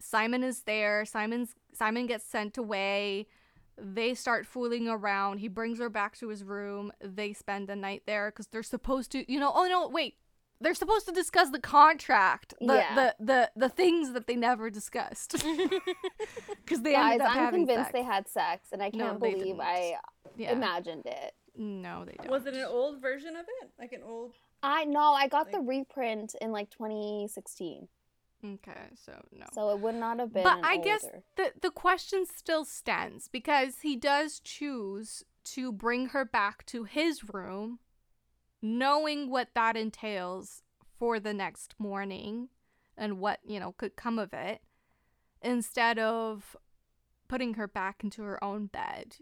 Simon is there. Simon's Simon gets sent away. They start fooling around. He brings her back to his room. They spend the night there because they're supposed to, you know. Oh no, wait. They're supposed to discuss the contract, the Yeah. the, the the things that they never discussed because they Guys, ended up I'm having convinced sex. they had sex, and I can't they believe didn't. I yeah. imagined it. No, they don't. Was it an old version of it? Like an old? I no, I got the reprint in like 2016, Okay, so no. so it would not have been. But I guess the the question still stands because he does choose to bring her back to his room, knowing what that entails for the next morning and what, you know, could come of it, instead of putting her back into her own bed.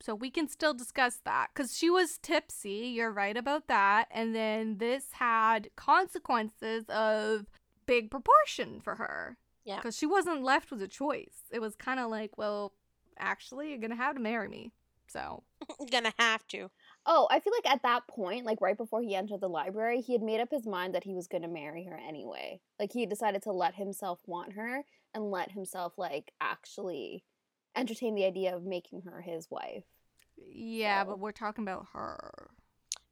So we can still discuss that because she was tipsy. You're right about that. And then this had consequences of big proportion for her. Yeah. Because she wasn't left with a choice. It was kind of like, well, actually, you're going to have to marry me. So, Gonna have to. Oh, I feel like at that point, like right before he entered the library, he had made up his mind that he was going to marry her anyway. Like he decided to let himself want her and let himself like actually entertain the idea of making her his wife. yeah, So- but we're talking about her.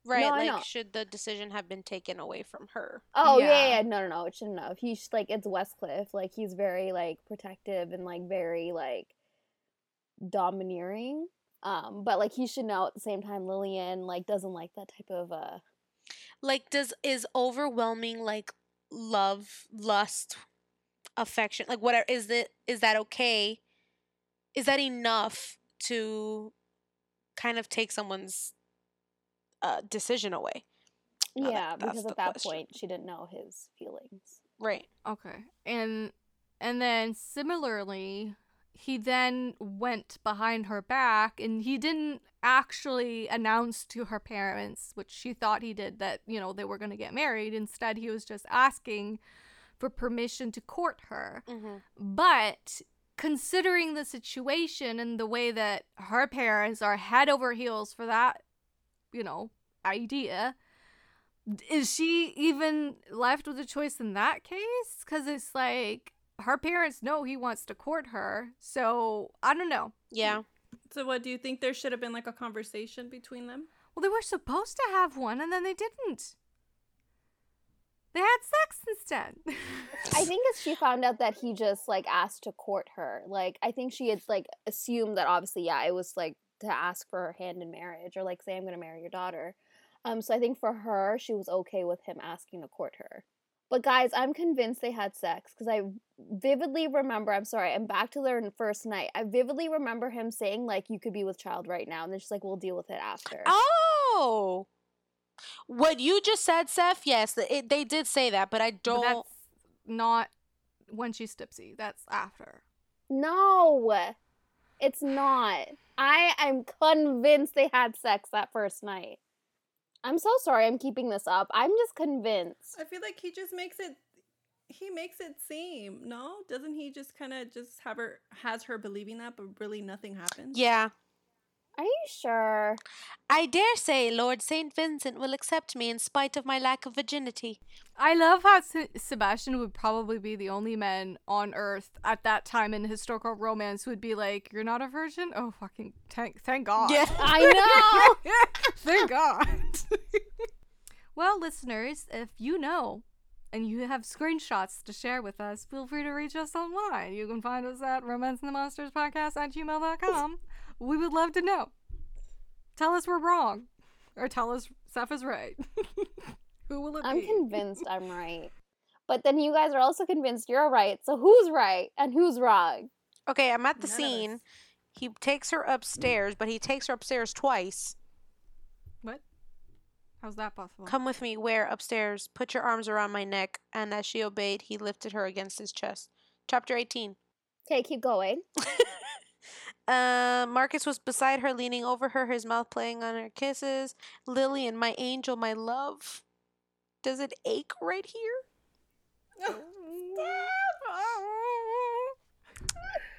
Right, I know. like should the decision have been taken away from her? Oh yeah, Yeah. yeah, no, no, no, it shouldn't have. He's like it's Westcliff, like he's very like protective and like very like domineering. Um, but like he should know at the same time, Lillian like doesn't like that type of uh. Like does is overwhelming like love, lust, affection, like whatever is it is that okay? Is that enough to kind of take someone's uh decision away? That- Yeah, that's because at that question. point she didn't know his feelings. Right. Okay. And and then similarly, he then went behind her back and he didn't actually announce to her parents, which she thought he did, that, you know, they were going to get married. Instead, he was just asking for permission to court her. Mm-hmm. But considering the situation and the way that her parents are head over heels for that, you know, idea, is she even left with a choice in that case? Because it's like her parents know he wants to court her. So I don't know. Yeah. So what do you think? There should have been like a conversation between them. Well, they were supposed to have one and then they didn't. They had sex instead. I think as she found out that he just like asked to court her, like I think she had like assumed that obviously, yeah, it was like to ask for her hand in marriage or like say I'm gonna marry your daughter. Um, so I think for her, she was okay with him asking to court her. But guys, I'm convinced they had sex because I vividly remember. I'm sorry, I'm back to their first night. I vividly remember him saying like, "You could be with child right now," and then she's like, "We'll deal with it after." Oh. What you just said, Seth? Yes, it, they did say that, but I don't. that's not when she's tipsy. That's after. No, it's not. I am convinced they had sex that first night. I'm so sorry I'm keeping this up. I'm just convinced. I feel like he just makes it. He makes it seem no, doesn't he? Just kind of just have her has her believing that, but really nothing happens. Yeah. Are you sure? I dare say Lord St. Vincent will accept me in spite of my lack of virginity. I love how Se- Sebastian would probably be the only man on Earth at that time in historical romance who would be like, "You're not a virgin? Oh, fucking thank, thank God." I know. thank God. well, listeners, if you know and you have screenshots to share with us, feel free to reach us online. You can find us at romancing the monsters podcast at gmail.com. We would love to know. Tell us we're wrong. Or tell us Seth is right. Who will it be? I'm convinced I'm right. But then you guys are also convinced you're right. So who's right and who's wrong? Okay, I'm at the None scene. He takes her upstairs, but he takes her upstairs twice. What? How's that possible? Come with me, where upstairs? Put your arms around my neck. And as she obeyed, he lifted her against his chest. Chapter 18. Okay, keep going. Uh, Marcus was beside her, leaning over her, his mouth playing on her kisses. Lillian, my angel, my love. Does it ache right here?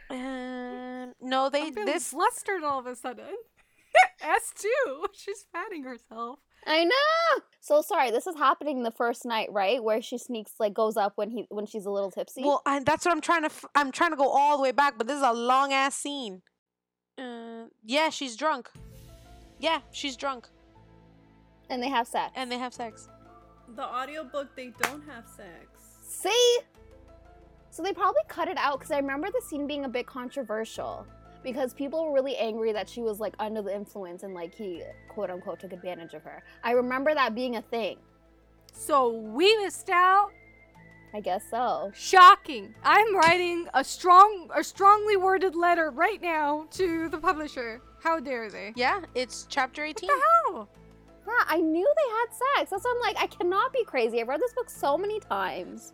Um, no, they I'm this flustered all of a sudden. S two. She's patting herself. I know. So sorry, this is happening the first night, right? Where she sneaks like goes up when he when she's a little tipsy. Well, I, that's what I'm trying to. F- I'm trying to go all the way back, but this is a long ass scene. Uh, yeah, she's drunk. Yeah, she's drunk, and they have sex. and they have sex. The audiobook, they don't have sex. See? So they probably cut it out because I remember the scene being a bit controversial because people were really angry that she was like under the influence and like he quote unquote took advantage of her. I remember that being a thing. So we missed out. I guess so. Shocking. I'm writing a strong, a strongly worded letter right now to the publisher. How dare they? Yeah, it's chapter 18. What the hell? Yeah, I knew they had sex. That's why I'm like, I cannot be crazy. I've read this book so many times.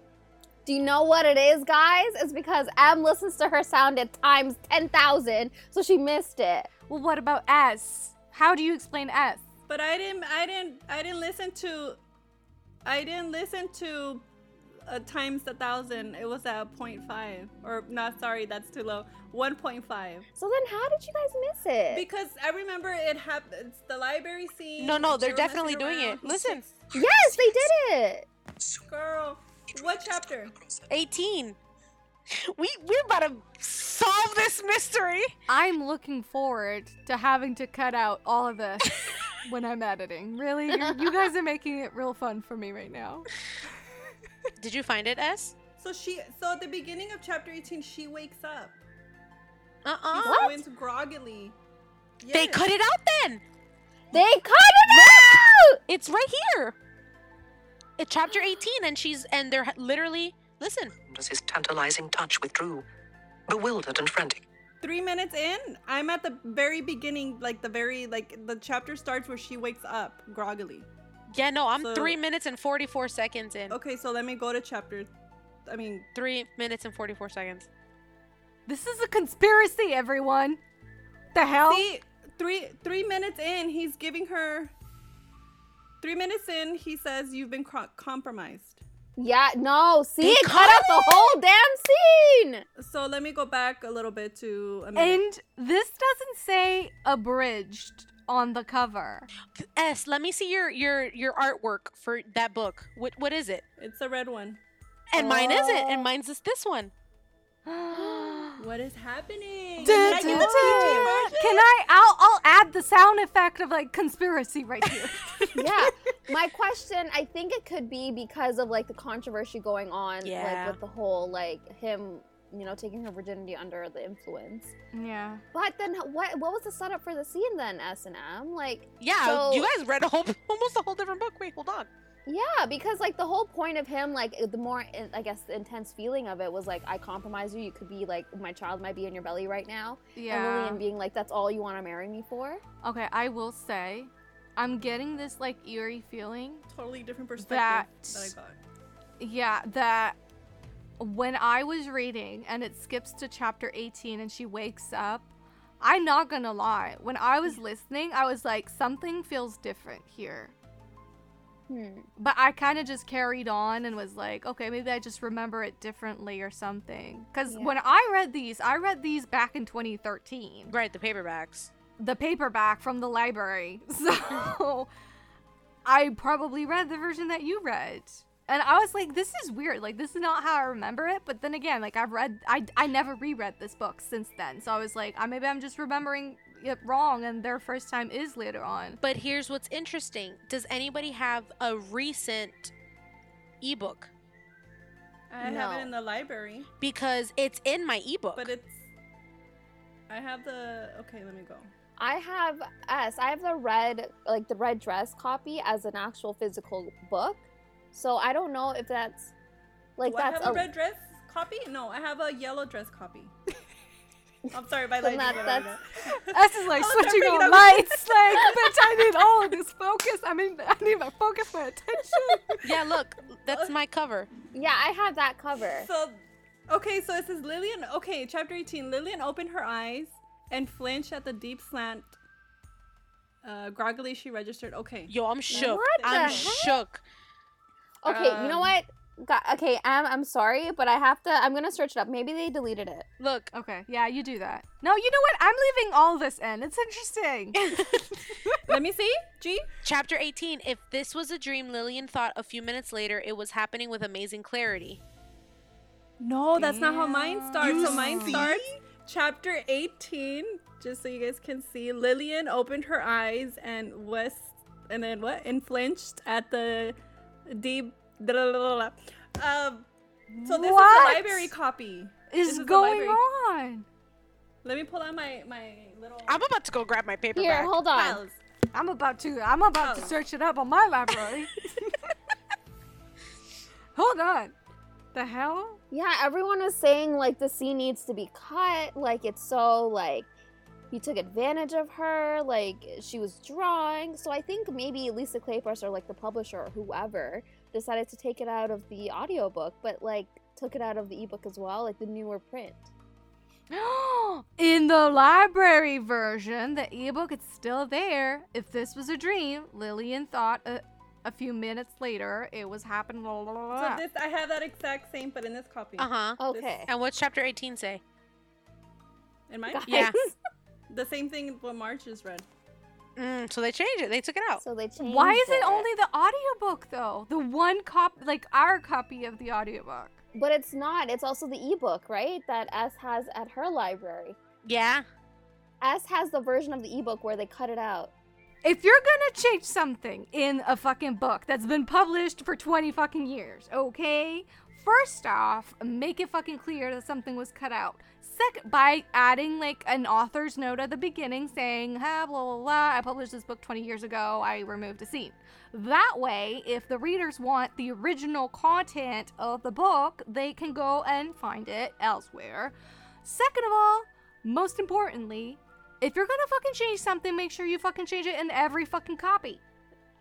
Do you know what it is, guys? It's because M listens to her sound at times 10,000, so she missed it. Well, what about S? How do you explain S? But I didn't. I didn't. I didn't listen to. I didn't listen to. Uh, times a thousand. It was at 0.5. or not. Sorry, that's too low. 1.5. So then how did you guys miss it? Because I remember it happened. It's the library scene. No, no, they're definitely messing doing it. Listen. yes, they did it. girl. What chapter? 18. We we're about to solve this mystery. I'm looking forward to having to cut out all of this when I'm editing. Really? You're, you guys are making it real fun for me right now. Did you find it, S? So she. So at the beginning of chapter 18, she wakes up. Uh She uh What? went groggily. They cut it out then. They cut it out. It's right here. It's chapter 18, and she's and they're literally listen. as his tantalizing touch withdrew, bewildered and frantic. Three minutes in, I'm at the very beginning, like the very like the chapter starts where she wakes up groggily. Yeah, no, I'm So- three minutes and 44 seconds in. Okay, so let me go to chapter. I mean, Three minutes and 44 seconds. This is a conspiracy, everyone. The hell? see, three three minutes in, he's giving her. Three minutes in, he says you've been cro- compromised. Yeah, no. See, They cut cut out the whole damn scene. So let me go back a little bit to a minute. And this doesn't say abridged on the cover. S, let me see your your your artwork for that book. What what is it? it's a red one. And mine isn't. Oh. And mine's just this one. What is happening? Dun, Can I dun, get the PG dun. version? Can I? I'll I'll add the sound effect of like conspiracy right here. yeah. My question, I think it could be because of like the controversy going on, Yeah. like with the whole like him, you know, taking her virginity under the influence. yeah. But then, what what was the setup for the scene then? S and M, like Yeah, So- you guys read a whole almost a whole different book. Wait, hold on. Yeah, because like the whole point of him, like the more I guess the intense feeling of it was like I compromise you. You could be like my child might be in your belly right now, and Yeah. Lillian being like that's all you want to marry me for. Okay, I will say, I'm getting this like eerie feeling. Totally different perspective That- that I got. Yeah, that when I was reading and it skips to chapter 18 and she wakes up, I'm not gonna lie. When I was listening, I was like, something feels different here. Hmm. But I kind of just carried on and was like, okay, maybe I just remember it differently or something. Because Yeah. when I read these, I read these back in 2013. Right, the paperbacks. the paperback from the library. So I probably read the version that you read. And I was like, this is weird. Like, this is not how I remember it. But then again, like, I've read, I, I never reread this book since then. So I was like, I, maybe I'm just remembering it wrong and their first time is later on. But here's what's interesting. Does anybody have a recent ebook? I have it in the library, Because it's in my ebook. but it's. I have the. Okay, let me go. I have S. I have the red, like the red dress copy as an actual physical book. So I don't know if that's like Do I that's have a red dress copy? No, I have a yellow dress copy. I'm sorry, my Then lighting. that- went that's- out. This is like I was switching on lights. Like, bitch, I need all of this focus. I mean, I need my focus, my attention. yeah, look, that's my cover. Yeah, I have that cover. So, okay, so it says Lillian. Okay, chapter 18. Lillian opened her eyes and flinched at the deep slant. Uh, groggily, she registered. Okay. Yo, I'm shook. What I'm heck? shook. Okay, you know Um, what? Got, okay, Am, I'm sorry, but I have to. I'm gonna search it up. Maybe they deleted it. Look, Okay, yeah, you do that. No, you know what? I'm leaving all this in. It's interesting. Let me see. G. chapter 18. If this was a dream, Lillian thought a few minutes later it was happening with amazing clarity. No, that's not how mine starts. You so mine see? starts chapter 18. Just so you guys can see, Lillian opened her eyes and was, and then what? And flinched at the deep. Um. So this What? is the library copy. is This the going on? Let me pull out my my little. I'm about to go grab my paper. Here, hold on. files. I'm about to. I'm about to Oh. search it up on my library. Hold on. The hell? Yeah, everyone was saying like the scene needs to be cut. Like it's so like he took advantage of her. Like she was drawing. So I think maybe Lisa Kleypas or like the publisher or whoever decided to take it out of the audiobook, but like took it out of the ebook as well, like the newer print. In the library version, the ebook is still there. If this was a dream, Lillian thought a, a few minutes later it was happening. Blah, blah, blah, blah. So this I have that exact same, but in this copy. Uh huh. Okay. And what's chapter 18 say? In mine, Guys. Yeah. the same thing what March just read. Mm, so they changed it. They took it out. So they changed it. Why is it only the audiobook though? The one cop, like our copy of the audiobook. But it's not. It's also the ebook, right? That S has at her library. Yeah. S has the version of the ebook where they cut it out. If you're gonna change something in a fucking book that's been published for 20 fucking years, okay? First off, make it fucking clear that something was cut out. By adding like an author's note at the beginning saying, ha, blah, blah, blah, I published this book 20 years ago, I removed a scene. That way, if the readers want the original content of the book, they can go and find it elsewhere. Second of all, most importantly, if you're gonna fucking change something, make sure you fucking change it in every fucking copy.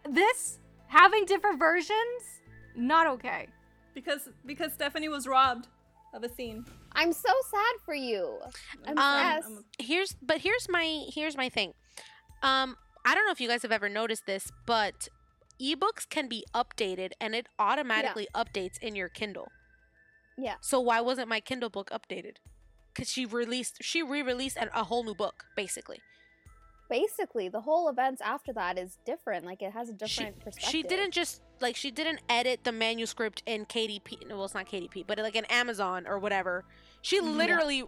This, having different versions, not okay. Because because Stephanie was robbed of a scene. I'm so sad for you. I'm Um, here's but here's my here's my thing. Um i don't know if you guys have ever noticed this but ebooks can be updated and it automatically updates in your kindle. Yeah. so why wasn't my kindle book updated? Because she released she re-released an, a whole new book basically Basically, the whole events after that is different. Like it has a she, different perspective. she didn't just like she didn't edit the manuscript in kdp well it's not kdp but like in amazon or whatever she Mhm. literally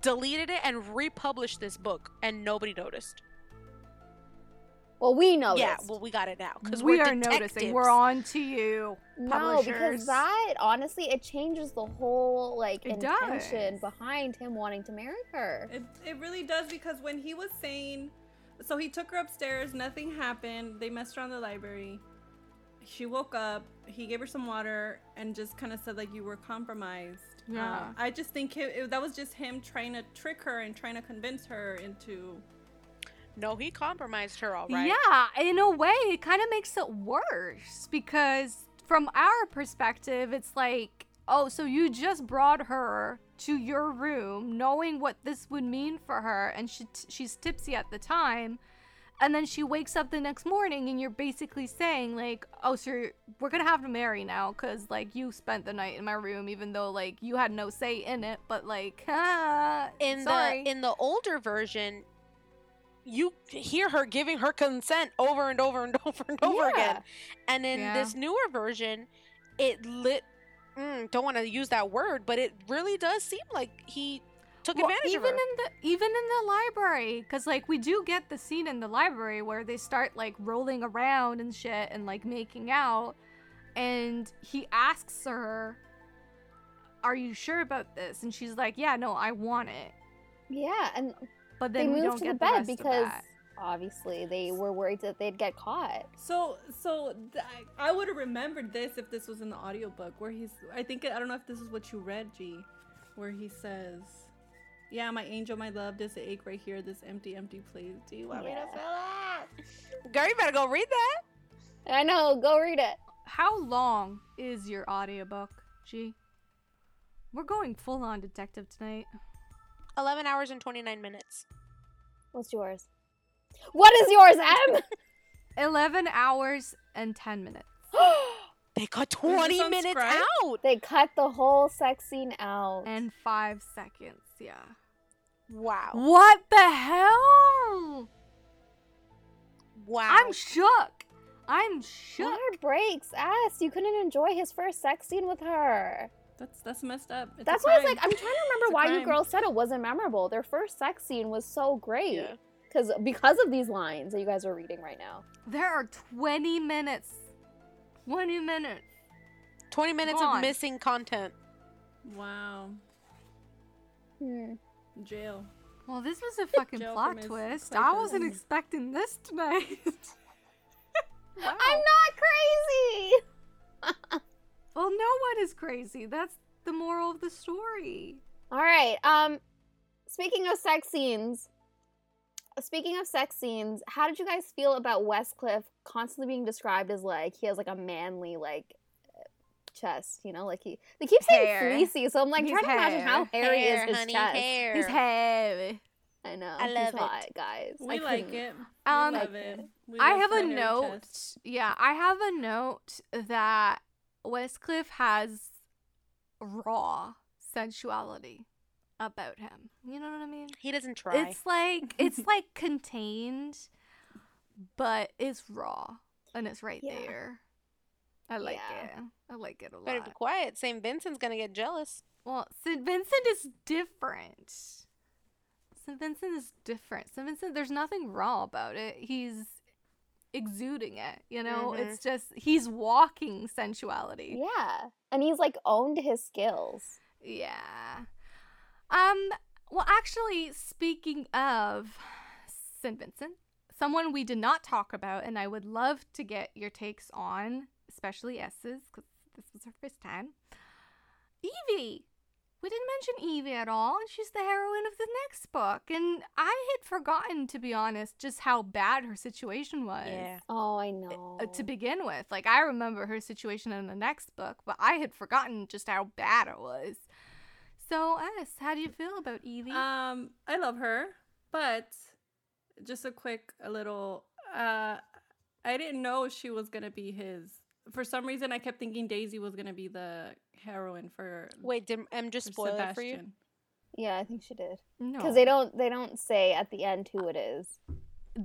deleted it and republished this book and nobody noticed Well, we know. yeah well we got it now because we we're are noticing. We're on to you. No, publishers. because that honestly, it changes the whole like It intention does. behind him wanting to marry her. It, it really does because when he was saying, so he took her upstairs, nothing happened. They messed around the library. She woke up. He gave her some water and just kind of said like you were compromised. Uh, Yeah. I just think it, it- that was just him trying to trick her and trying to convince her into. No, he compromised her, all right. Yeah, in a way, it kind of makes it worse because from our perspective, it's like, oh, so you just brought her to your room knowing what this would mean for her, and she t- she's tipsy at the time. And then she wakes up the next morning, and you're basically saying, like, oh, you're- we're gonna have to marry now because, like, you spent the night in my room, even though, like, you had no say in it. But, like, ah, In sorry. the in the older version, you hear her giving her consent over and over and over and over Yeah. again. And in Yeah. this newer version, it lit. Mm, don't want to use that word, but it really does seem like he took Well, advantage even of her. in the even in the library because like we do get the scene in the library where they start like rolling around and shit and like making out and he asks her are you sure about this and she's like yeah no i want it Yeah, and but they then we move don't to get the bed rest of because that. Obviously they were worried that they'd get caught. So, so th- I would have remembered this if this was in the audiobook where he's. I think I don't know if this is what you read, G, where he says, "Yeah, my angel, my love, does an ache right here, this empty, empty place. Do you want me to fill it?" Girl, you better go read that. I know. Go read it. how long is your audiobook g we're going full on detective tonight 11 hours and 29 minutes. What's yours? What is yours, M? 11 hours and 10 minutes They cut 20 minutes Scribe? out. they cut the whole sex scene out. and 5 seconds yeah Wow. what the hell Wow. I'm shook. I'm shook. Let her breaks ass. You couldn't enjoy his first sex scene with her. That's that's messed up. It's That's why I was like, I'm trying to remember a why you girls said it wasn't memorable. Their first sex scene was so great. Yeah. Because because of these lines that you guys are reading right now. There are 20 minutes. 20 minutes. 20 minutes Gone. of missing content. Wow, Hmm. jail. Well, this was a fucking plot twist. I wasn't expecting this tonight. Wow. I'm not crazy. Well, no one is crazy. That's the moral of the story. All right. Um, speaking of sex scenes, speaking of sex scenes, how did you guys feel about Westcliff constantly being described as like he has like a manly like chest? You know, like he they keep saying Hair. fleecy, so I'm like His trying to imagine how hairy Hair, is his honey, chest. hair. He's heavy. I know. I love he's it. hot, guys. We I like couldn't- it. Um, we love it. We I love have a note. chest. Yeah, I have a note that Westcliff has raw sensuality about him. You know what I mean? He doesn't try. It's like it's like contained, but it's raw and it's right Yeah. there. I like Yeah. it. I like it a lot. Better lot. be quiet. St. Vincent's gonna get jealous. Well, St. Vincent is different. St. Vincent is different. St. Vincent, there's nothing raw about it. He's exuding it, you know? Mhm. It's just, he's walking sensuality. Yeah, and he's like owned his skills. Yeah. Um, well, actually, speaking of St. Vincent, someone we did not talk about, and I would love to get your takes on, especially S's, because this was her first time. Evie. We didn't mention Evie at all, and she's the heroine of the next book. And I had forgotten, to be honest, just how bad her situation was Yeah. Oh, I know. uh, to begin with. Like I remember her situation in the next book, but I had forgotten just how bad it was. So, S, how do you feel about Evie? Um, I love her, but just a quick, a little. Uh, I didn't know she was gonna be his. For some reason, I kept thinking Daisy was gonna be the heroine for. Wait, did M just for spoil it for you? Sebastian. yeah, I think she did no, because they don't they don't say at the end who it is.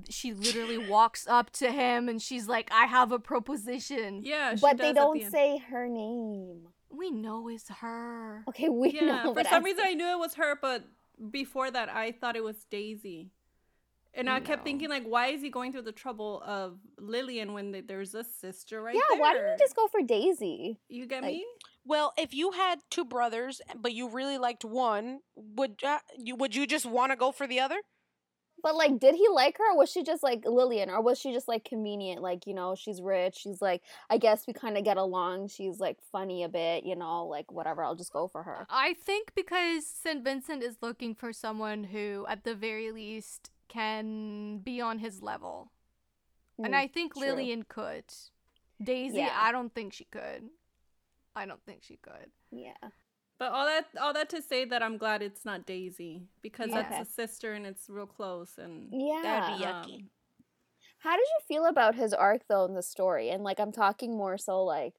She literally walks up to him and she's like, "I have a proposition." Yeah, she but does they at the don't end. say her name. We know it's her. Okay, we Yeah, know. for some I- reason I knew it was her, but before that I thought it was Daisy. And I kept thinking, like, why is he going through the trouble of Lillian when th- there's a sister right there? yeah, there? why didn't you just go for Daisy? You get like- me? Well, if you had two brothers, but you really liked one, would uh, you would you just want to go for the other? But like, did he like her, or was she just like Lillian, or was she just like convenient? Like, you know, she's rich. She's like, I guess we kind of get along. She's like funny a bit, you know, like whatever. I'll just go for her. I think because St. Vincent is looking for someone who, at the very least, can be on his level. and Mm, I think true. Lillian could. Daisy, Yeah. I don't think she could. I don't think she could. yeah, But all that all that to say that I'm glad it's not Daisy because Yeah. that's a sister and it's real close and yeah. That would be yucky. um, How did you feel about his arc though in the story? And like, I'm talking more so like,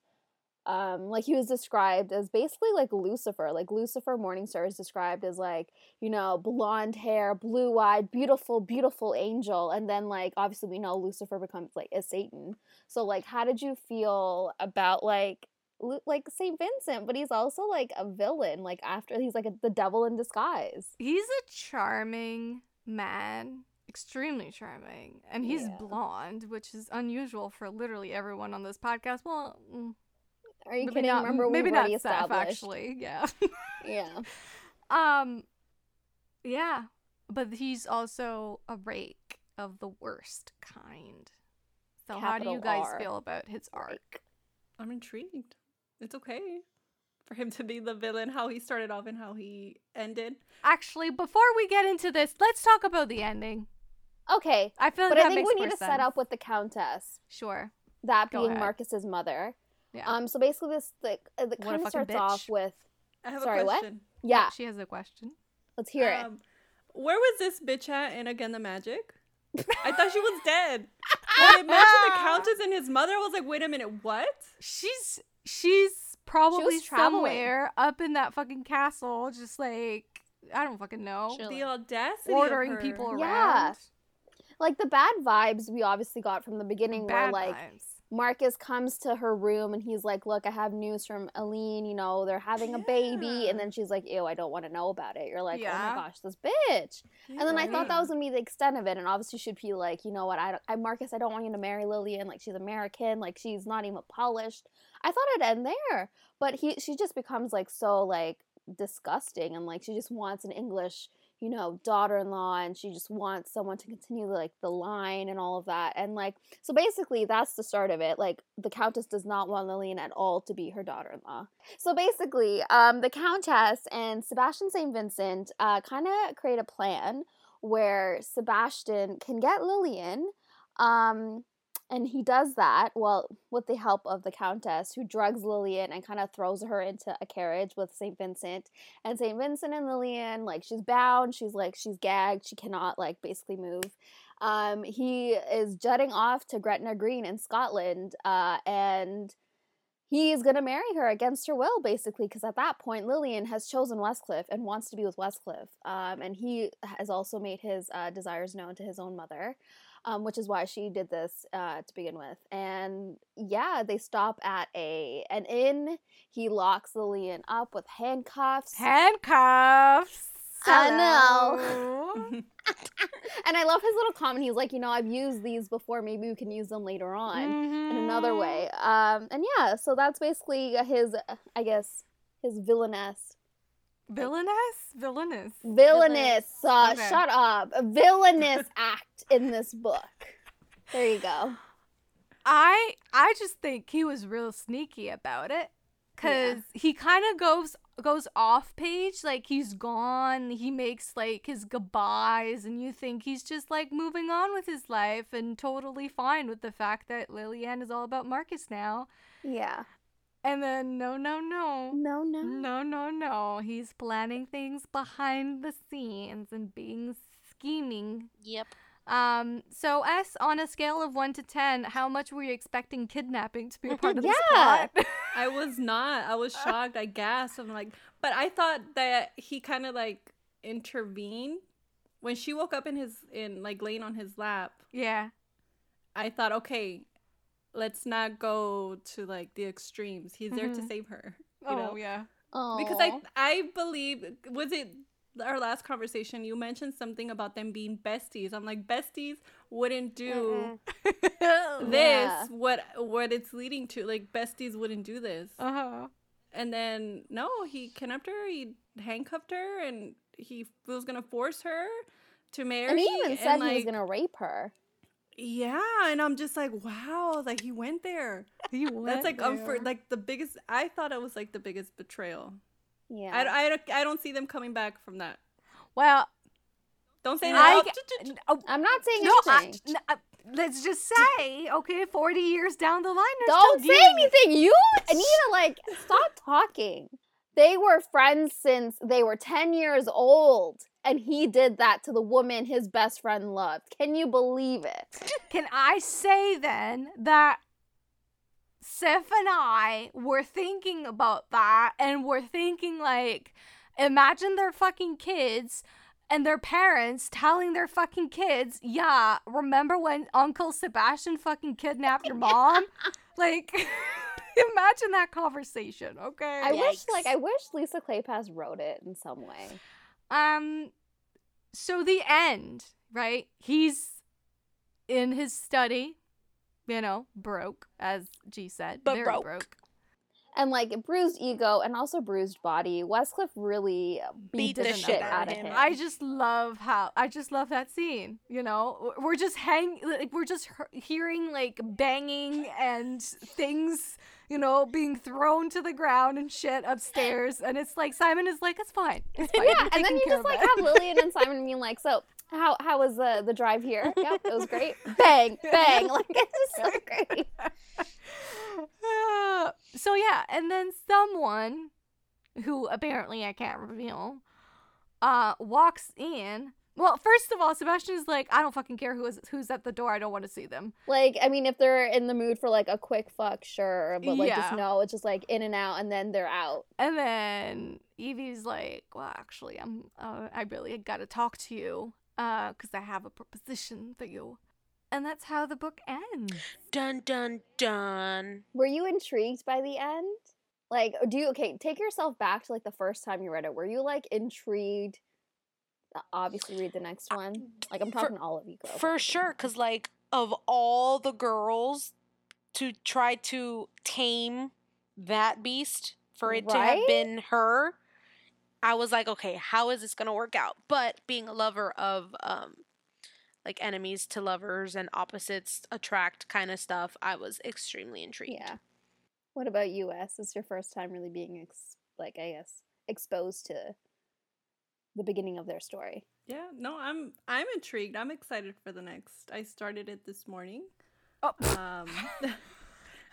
um like he was described as basically like lucifer like lucifer morningstar is described as like you know blonde hair blue eyed beautiful beautiful angel and then like obviously we know lucifer becomes like a satan so like how did you feel about like like saint vincent but he's also like a villain like after he's like a, the devil in disguise He's a charming man, extremely charming, and he's Yeah. blonde, which is unusual for literally everyone on this podcast. Well, mm, are you maybe kidding not, remember maybe not already Steph, established actually. Yeah. yeah um, yeah, but he's also a rake of the worst kind. So how do you guys R. feel about his arc? I'm intrigued. It's okay for him to be the villain, how he started off and how he ended. Actually, before we get into this, let's talk about the ending. okay I feel like but that i think makes we need more to set up with the countess Sure. that Go being ahead. marcus's mother Yeah. um so basically this like uh, the What a kind of fucking starts off with I have Sorry, a what? question. yeah She has a question. let's hear it Um, where was this bitch at in Again the Magic? I thought she was dead. When it mentioned the Countess and his mother, I was like, wait a minute, what? She's she's probably traveling. somewhere up in that fucking castle, just like I don't fucking know, Chill. The audacity ordering of her. people around. Yeah. like the bad vibes we obviously got from the beginning were like vibes. Marcus comes to her room and he's like, Look, I have news from Aline, you know, they're having a baby. Yeah. And then she's like, Ew, I don't want to know about it. You're like, Oh my gosh, this bitch. And then I thought that was gonna be the extent of it. And obviously, she'd be like, You know what? I, don't, I Marcus, I don't want you to marry Lillian. Like, she's American. Like, she's not even polished. I thought it'd end there. But he, she just becomes like so, like, disgusting. And like, she just wants an English you know, daughter-in-law and she just wants someone to continue like the line and all of that. And like so basically that's the start of it. Like the countess does not want Lillian at all to be her daughter-in-law. So basically, um the countess and Sebastian St. Vincent uh kind of create a plan where Sebastian can get Lillian um and he does that well with the help of the countess who drugs lillian and kind of throws her into a carriage with st vincent. And st vincent and lillian like she's bound she's like she's gagged she cannot like basically move. Um he is jutting off to gretna green in scotland uh and he's gonna marry her against her will basically because at that point lillian has chosen westcliff and wants to be with westcliff. Um, and he has also made his uh, desires known to his own mother um, which is why she did this uh, to begin with. And yeah, they stop at a an inn. He locks Lillian up with handcuffs. Handcuffs. I know. And I love his little comment. He's like, you know, I've used these before. Maybe we can use them later on in another Mhm. way. Um, and yeah, so that's basically his, I guess, his villainess. Villainous? Villainous. Villainous. Uh, Okay. Shut up. A villainous act in this book. There you go. I I just think he was real sneaky about it cuz he kind of goes goes off page like he's gone he makes like his goodbyes and you think he's just like moving on with his life and totally fine with the fact that Lillian is all about Marcus now Yeah. And then no no no No, no. no no no he's planning things behind the scenes and being scheming Yep. um, so S on a scale of one to ten, how much were you expecting kidnapping to be a part of Yeah. this plot? I was not. I was shocked. I gasped. I'm like, but I thought that he kind of like intervened when she woke up in his in like laying on his lap. yeah. I thought, okay, let's not go to like the extremes. He's there to Mhm. save her. You Oh know? yeah. Because I I believe was it our last conversation you mentioned something about them being besties. I'm like besties wouldn't do this Yeah. what what it's leading to. Like besties wouldn't do this. Uh huh. And then no, he kidnapped her, he handcuffed her and he was gonna force her to marry. and he even said and, he was gonna rape her. Yeah, and I'm just like, wow, like he went there. He went. That's went like um for like the biggest. I thought it was like the biggest betrayal. Yeah. I, I, I don't see them coming back from that. well, Don't say I, that. oh, I'm not saying no, I, anything. n- uh, let's just say, okay, forty years down the line, they're Don't still say dealing- anything. You Anita, like, stop talking. They were friends since they were 10 years old, and he did that to the woman his best friend loved. Can you believe it? Can I say then that Sif and I were thinking about that and we're thinking like imagine their fucking kids and their parents telling their fucking kids, "Yeah, remember when Uncle Sebastian fucking kidnapped your mom?" like imagine that conversation, okay? I wish, like, I wish Lisa Kleypas wrote it in some way. Um, so the end, right? He's in his study, you know, broke, as G said, But very broke. broke. And like bruised ego and also bruised body. Westcliff really beat, Beat the, the shit out of him. him. I just love how I just love that scene. You know, we're just hang, like we're just hearing like banging and things, you know, being thrown to the ground and shit upstairs, and it's like Simon is like, it's fine, it's fine. yeah, and then you just like it." have Lillian and Simon being like, so how how was the the drive here? Yep, it was great. Bang, bang. Like it's just so great. Uh, so yeah, and then someone who apparently I can't reveal uh walks in. Well, first of all, Sebastian is like, I don't fucking care who is who's at the door. I don't want to see them. Like, I mean, if they're in the mood for like a quick fuck, sure, but like Yeah. just no, it's just like in and out, and then they're out. And then Evie's like, "Well, actually, I'm uh, I really got to talk to you uh cuz I have a proposition for you." And that's how the book ends. Dun dun dun. Were you intrigued by the end? Like, do you okay? Take yourself back to like the first time you read it. Were you like intrigued? Uh, Obviously, read the next one. Like, I'm talking to all of you girls. For sure, because, like, of all the girls to try to tame that beast, for it to have been her, I was like, okay, how is this going to work out? But being a lover of, um, like, enemies to lovers and opposites attract kind of stuff, I was extremely intrigued. Yeah. What about you, S? This is your first time really being ex- like I guess exposed to the beginning of their story. Yeah, no, I'm I'm intrigued. I'm excited for the next. I started it this morning. Oh. Um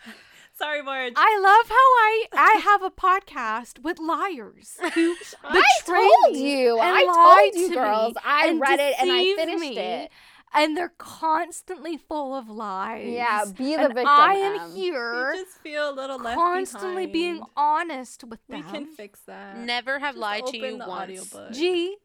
Sorry, Marge. I love how I I have a podcast with liars who I told you. I lie told you, to girls. me I and read it and I finished me, it. And they're constantly full of lies. Yeah, be the and victim. I am Em. here you just feel a little left constantly being honest with them. We can fix that. Never have Just lied to open you the once. audiobook. G,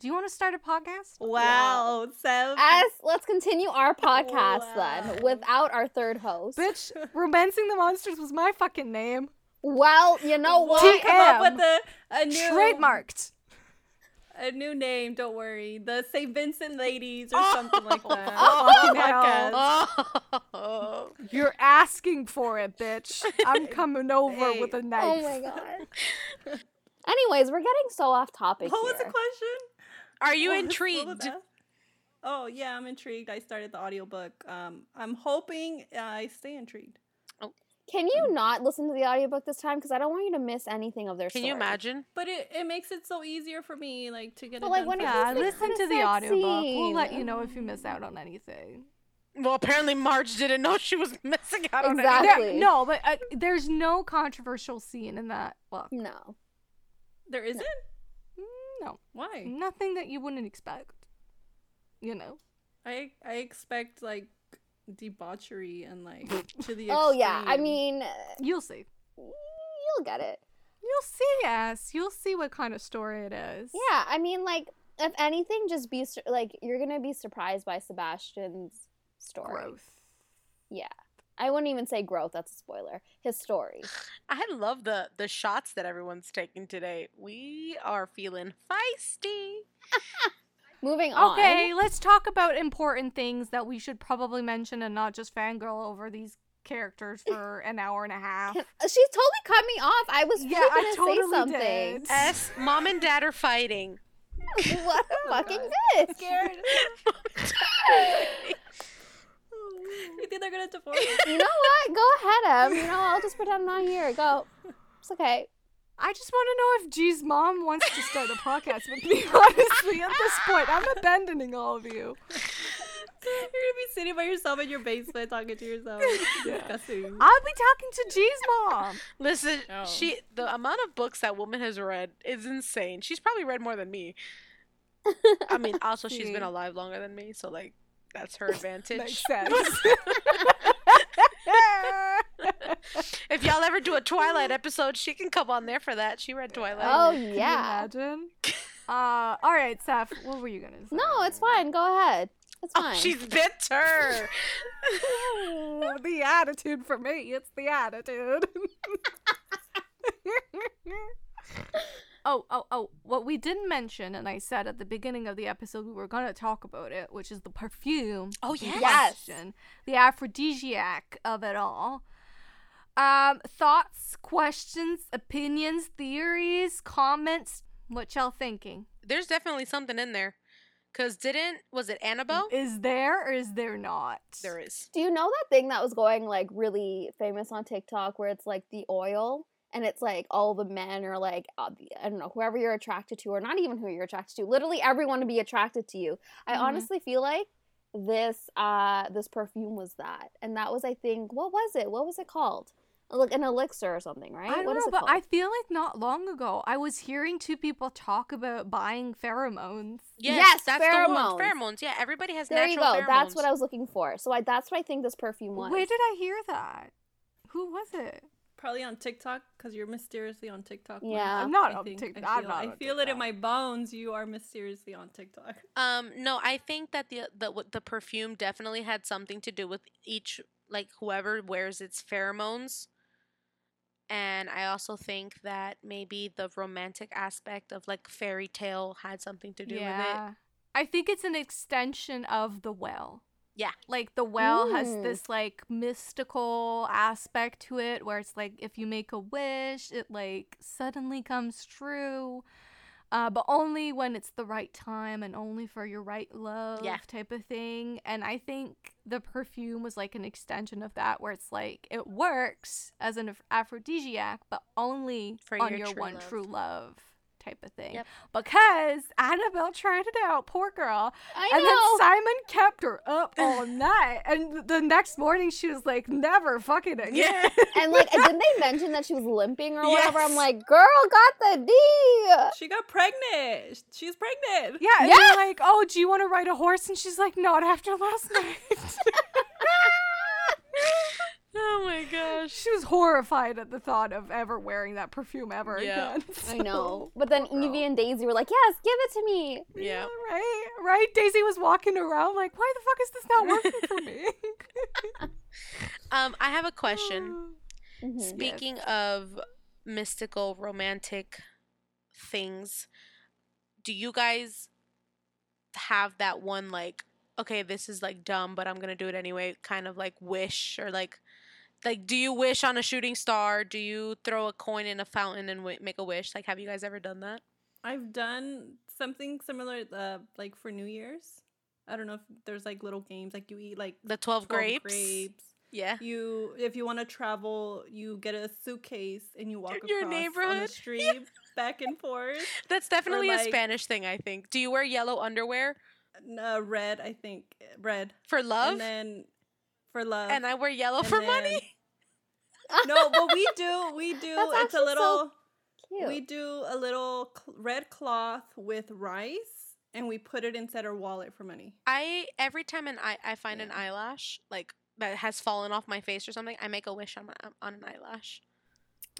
do you want to start a podcast? Wow, Sev. As let's continue our podcast Wow. then without our third host. Bitch, Romancing the Monsters was my fucking name. Well, you know We'll what? come up with a, a new Trademarked. a new name. Don't worry, the St. Vincent Ladies or something like that. Oh, fucking oh, Podcast. Oh. You're asking for it, bitch. I'm coming over Hey. with a knife. Oh my god. Anyways, we're getting so off topic What was the question? Are you What was- what intrigued? Oh yeah, I'm intrigued. I started the audiobook. Um, I'm hoping I stay intrigued. Can you not listen to the audiobook this time? Because I don't want you to miss anything of their Can story. you imagine? But it, it makes it so easier for me, like to get But, it like, done when Yeah, listen to the sad audiobook. We'll let you know if you miss out on anything. Well, apparently Marge didn't know she was missing out on Exactly. anything. There- no, but uh, there's no controversial scene in that book. No. There isn't. Mm, No, Why? nothing that you wouldn't expect. You know. I I expect like debauchery and like to the. Oh yeah. I mean, You'll see. you'll get it. You'll see, yes. You'll see what kind of story it is. Yeah. I mean, like, if anything, just be like you're gonna be surprised by Sebastian's story. Growth. Yeah. I wouldn't even say growth. That's a spoiler. His story. I love the the shots that everyone's taking today. We are feeling feisty. Moving on. Okay, let's talk about important things that we should probably mention and not just fangirl over these characters for an hour and a half. Uh, she totally cut me off. I was Yeah, yeah, I gonna totally say something. did. S, mom and dad are fighting. what a fucking bitch. scared. You think they're gonna divorce? you know what? Go ahead, Em. You know, I'll just pretend I'm not here. Go. It's okay. I just want to know if G's mom wants to start a podcast with me. Honestly, at this point, I'm abandoning all of you. You're gonna be sitting by yourself in your basement talking to yourself. Disgusting. I'll be talking to G's mom. Listen, Oh. she the amount of books that woman has read is insane. She's probably read more than me. I mean, also she's been alive longer than me, so like that's her advantage. Makes sense. If y'all ever do a Twilight episode. She can come on there for that. She read Twilight. Oh Can you yeah. imagine? uh, all right, Seth. What were you gonna say? No, it's fine. Go ahead. It's Oh, fine. she's bitter. Ooh, the attitude for me. It's the attitude. Oh, oh, oh. What we didn't mention, and I said at the beginning of the episode we were going to talk about it, which is the perfume. Oh, in yes. Yes. question, The aphrodisiac of it all. Um, thoughts, questions, opinions, theories, comments. What y'all thinking? There's definitely something in there. Cause didn't was it Annabelle? Is there or is there not? There is. Do you know that thing that was going like really famous on TikTok where it's like the oil and it's like all the men are like uh, I don't know whoever you're attracted to or not even who you're attracted to literally everyone to be attracted to you. I Mhm. honestly feel like this uh this perfume was that and that was I think what was it what was it called like an elixir or something right I don't what is know, it but called I feel like not long ago I was hearing two people talk about buying pheromones. Yes, Yes, that's the one. pheromones. Pheromones. Yeah, everybody has there you natural go pheromones. that's what I was looking for so I that's what I think this perfume was Where did I hear that? Who was it? Probably on TikTok because you're mysteriously on TikTok. more. Yeah. I'm not I on think. TikTok. I I'm feel, not I on feel it in my bones. You are mysteriously on TikTok. Um, no, I think that the the the perfume definitely had something to do with each like whoever wears its pheromones. And I also think that maybe the romantic aspect of like fairy tale had something to do with it. I think it's an extension of the well. Yeah. Like the well has Mm. this like mystical aspect to it where it's like if you make a wish, it like suddenly comes true. Uh, but only when it's the right time and only for your right love type of thing. And I think the perfume was like an extension of that where it's like it works as an aphrodisiac, but only For on your your, true one love. true love type of thing. Yep. Because Annabelle tried it out, poor girl. I and know then Simon kept her up all night. And the next morning she was like, never fucking again. Yeah. And like, didn't they mention that she was limping or whatever? I'm like, girl got the D. She got pregnant. She's pregnant. Yeah, and Yeah. you're like, oh, do you want to ride a horse? And she's like, not after last night. Oh my gosh. she was horrified at the thought of ever wearing that perfume ever Yeah. again. I know. But then poor girl. Evie and Daisy were like, yes, give it to me. Yeah. right, right. Daisy was walking around like, why the fuck is this not working for me? Um, I have a question. Mhm. Speaking of mystical romantic things, do you guys have that one like okay, this is like dumb, but I'm going to do it anyway kind of like wish or like like do you wish on a shooting star? Do you throw a coin in a fountain and w- make a wish? Like have you guys ever done that? I've done something similar, uh, like for New Year's. I don't know if there's like little games, like you eat like The 12, 12 grapes? grapes. Yeah. You, if you want to travel, you get a suitcase and you walk Your across on the neighborhood. street back and forth. That's definitely a like- Spanish thing, I think. Do you wear yellow underwear Uh, red, I think, red. for love? And then for love. And I wear yellow for then- money? no, but we do, we do. That's it's a actually so little. We do a little cl- red cloth with rice, and we put it inside our wallet for money. I every time an eye I find an eyelash like that has fallen off my face or something, I make a wish on my on an eyelash.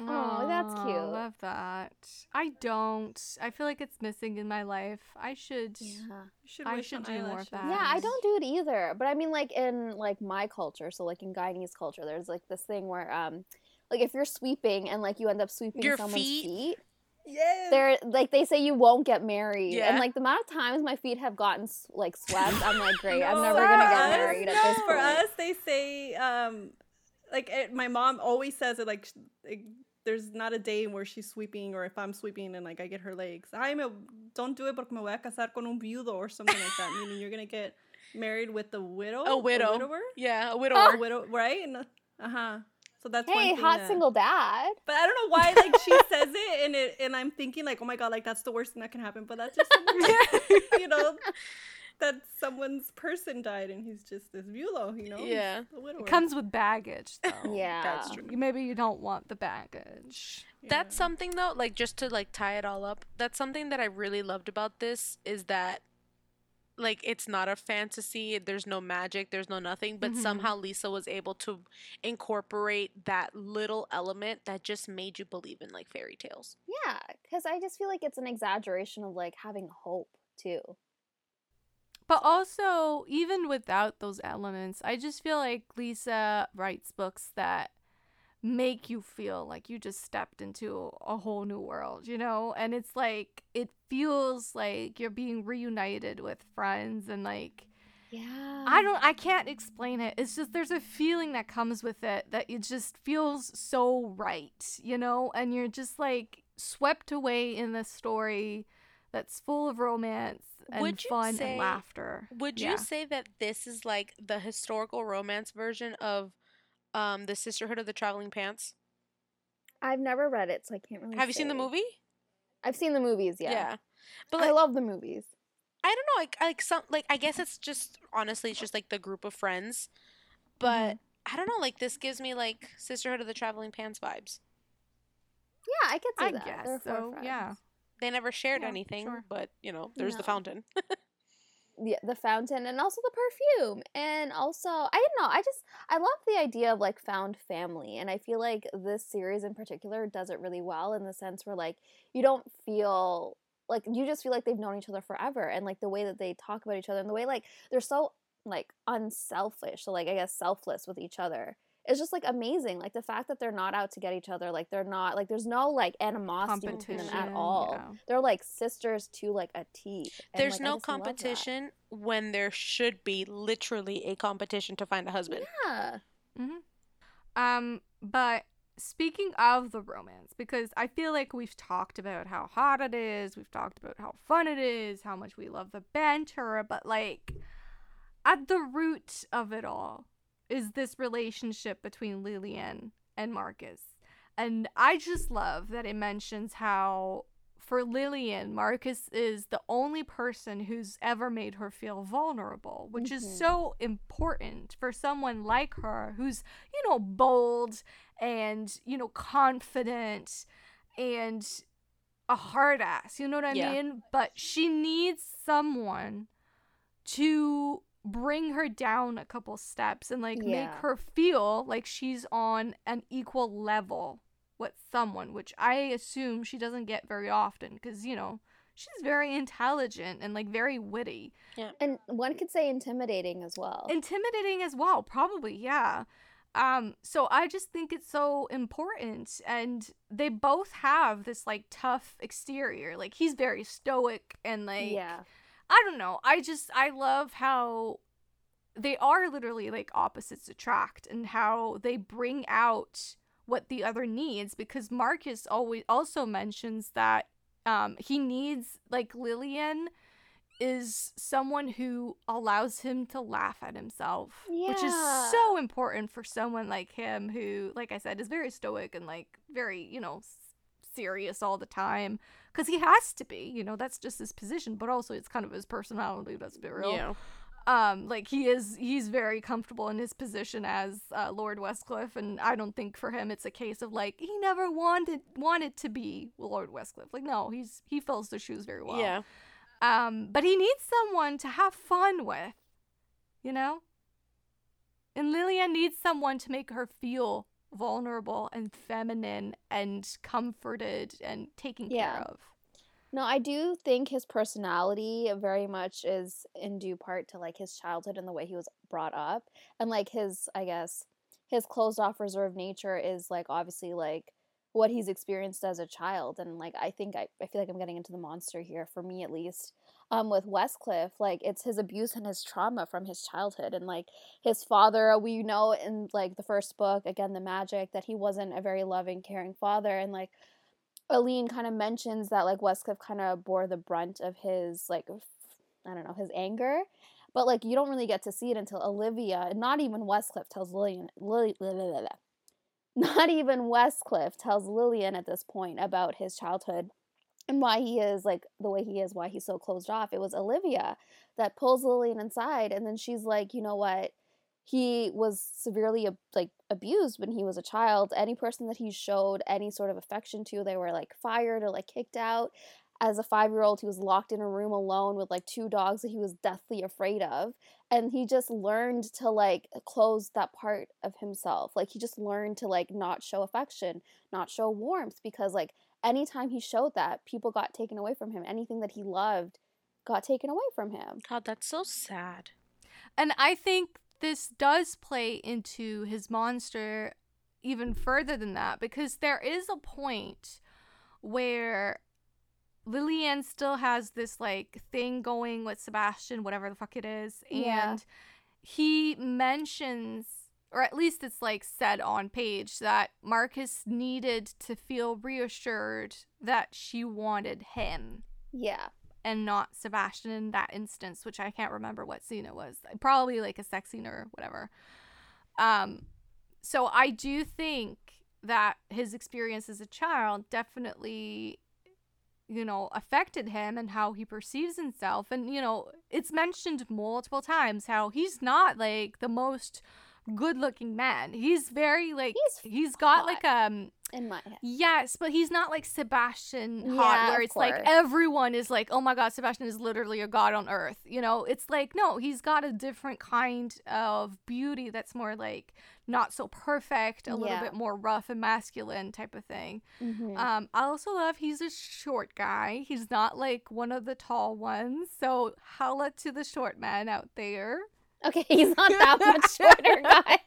Aw, that's cute. I Love that. I don't. I feel like it's missing in my life. I should. yeah. Should I should on do more of that. Yeah, I don't do it either. But I mean, like in like my culture, so like in Guyanese culture, there's like this thing where um, like if you're sweeping and like you end up sweeping Your someone's feet? feet, Yes. they're like they say you won't get married. Yeah. And like the amount of times my feet have gotten like swept, I'm like, great, I'm never gonna get us- married at no, this For us, they say, um, like it, my mom always says it. Like, sh- like, there's not a day where she's sweeping, or if I'm sweeping and like I get her legs. I me, don't do it porque me voy a casar con un viudo or something like that. Meaning you're gonna get married with the widow, A widow. widower, Yeah, a a widow, right? Uh huh. So that's Hey, thing hot that- single dad. But I don't know why, like she says it, and it, and I'm thinking like, oh my god, like that's the worst thing that can happen. But that's just, you know, that someone's person died, and he's just this viudo, you know. Yeah. a widower. It comes with baggage, though. Yeah, That's true. You- Maybe you don't want the baggage. That's something though, like just to like tie it all up. That's something that I really loved about this is that like it's not a fantasy there's no magic there's no nothing but Mhm. somehow lisa was able to incorporate that little element that just made you believe in like fairy tales Yeah, because I just feel like it's an exaggeration of like having hope too. But also, even without those elements, I just feel like Lisa writes books that make you feel like you just stepped into a whole new world, you know? And it's like, it feels like you're being reunited with friends and like, Yeah. I don't, I can't explain it. It's just, there's a feeling that comes with it that it just feels so right, you know? And you're just like swept away in this story that's full of romance and Would you fun say- and laughter. would Yeah. you say that this is like the historical romance version of um the sisterhood of the traveling pants I've never read it, so I can't really. have you seen the movie I've seen the movies. Yeah, Yeah, but I love the movies. I don't know, like like some like I guess it's just honestly it's just like the group of friends. But I don't know, like this gives me like Sisterhood of the Traveling Pants vibes. Yeah, I could see I that. guess They're four so. Yeah. They never shared Yeah, anything, sure. but you know, there's the fountain. Yeah, the fountain and also the perfume. And also, I don't know, I just I love the idea of like found family. And I feel like this series in particular does it really well in the sense where like you don't feel like you just feel like they've known each other forever and like the way that they talk about each other and the way like they're so like unselfish, so like I guess selfless with each other. It's just like amazing. Like the fact that they're not out to get each other, like they're not like there's no like animosity between them at all. yeah. They're like sisters to like a T. And, There's like, no just love that. competition when there should be literally a competition to find a husband. Yeah. Um, but speaking of the romance, because I feel like we've talked about how hot it is, we've talked about how fun it is, how much we love the banter, but like at the root of it all is this relationship between Lillian and Marcus. And I just love that it mentions how for Lillian, Marcus is the only person who's ever made her feel vulnerable, which is Mhm. so important for someone like her who's, you know, bold and, you know, confident and a hard ass. You know what I Yeah. mean? But she needs someone to bring her down a couple steps and like make her feel like she's on an equal level with someone, which I assume she doesn't get very often because, you know, she's very intelligent and like very witty. Yeah. And one could say intimidating as well. Intimidating as well, probably, yeah. Um, so I just think it's so important and they both have this like tough exterior. Like he's very stoic and like yeah. I don't know. I just I love how they are literally like opposites attract and how they bring out what the other needs because Marcus always also mentions that um he needs like Lillian is someone who allows him to laugh at himself which is so important for someone like him who like I said is very stoic and like very you know s- serious all the time because he has to be you know that's just his position but also it's kind of his personality That's a bit real Yeah. um like he is he's very comfortable in his position as uh, lord westcliff and i don't think for him it's a case of like he never wanted wanted to be lord westcliff like no he's he fills the shoes very well Yeah. um but he needs someone to have fun with you know and lillian needs someone to make her feel vulnerable and feminine and comforted and taken Yeah. care of No, I do think his personality very much is in due part to like his childhood and the way he was brought up. And like his, I guess, his closed off reserved nature is like obviously like what he's experienced as a child. And like I think I, I feel like I'm getting into the monster here, for me at least. Um, with Westcliff, like it's his abuse and his trauma from his childhood, and like his father. We know in like the first book, again, the magic, that he wasn't a very loving, caring father, and like Aline kind of mentions that like Westcliff kind of bore the brunt of his like I don't know his anger, but like you don't really get to see it until Olivia, and not even Westcliff tells Lillian, not even Westcliff tells Lillian at this point about his childhood and why he is like the way he is, why he's so closed off. It was Olivia that pulls Lillian inside, and then she's like, you know what? He was severely like abused when he was a child. Any person that he showed any sort of affection to, they were like fired or like kicked out. as a five year old, he was locked in a room alone with like two dogs that he was deathly afraid of. And he just learned to like close that part of himself. Like he just learned to like not show affection, not show warmth, because like anytime he showed that, people got taken away from him. Anything that he loved got taken away from him. God, that's so sad. And I think this does play into his monster even further than that because there is a point where Lillian still has this like thing going with Sebastian, whatever the fuck it is, and Yeah. he mentions, or at least it's like said on page, that Marcus needed to feel reassured that she wanted him Yeah. and not Sebastian in that instance, which I can't remember what scene it was. Probably like a sex scene or whatever. Um, so I do think that his experience as a child definitely, you know, affected him and how he perceives himself. And, you know, it's mentioned multiple times how he's not like the most good looking man. He's very like He's he's got hot. like um In my head. Yes, but he's not like Sebastian Yeah, hot, where it's like everyone is like, oh my god, Sebastian is literally a god on earth. You know, it's like no, he's got a different kind of beauty that's more like not so perfect, a little bit more rough and masculine type of thing. Mhm. Um, I also love he's a short guy. He's not like one of the tall ones. So holla to the short man out there. Okay, he's not that much shorter, guys.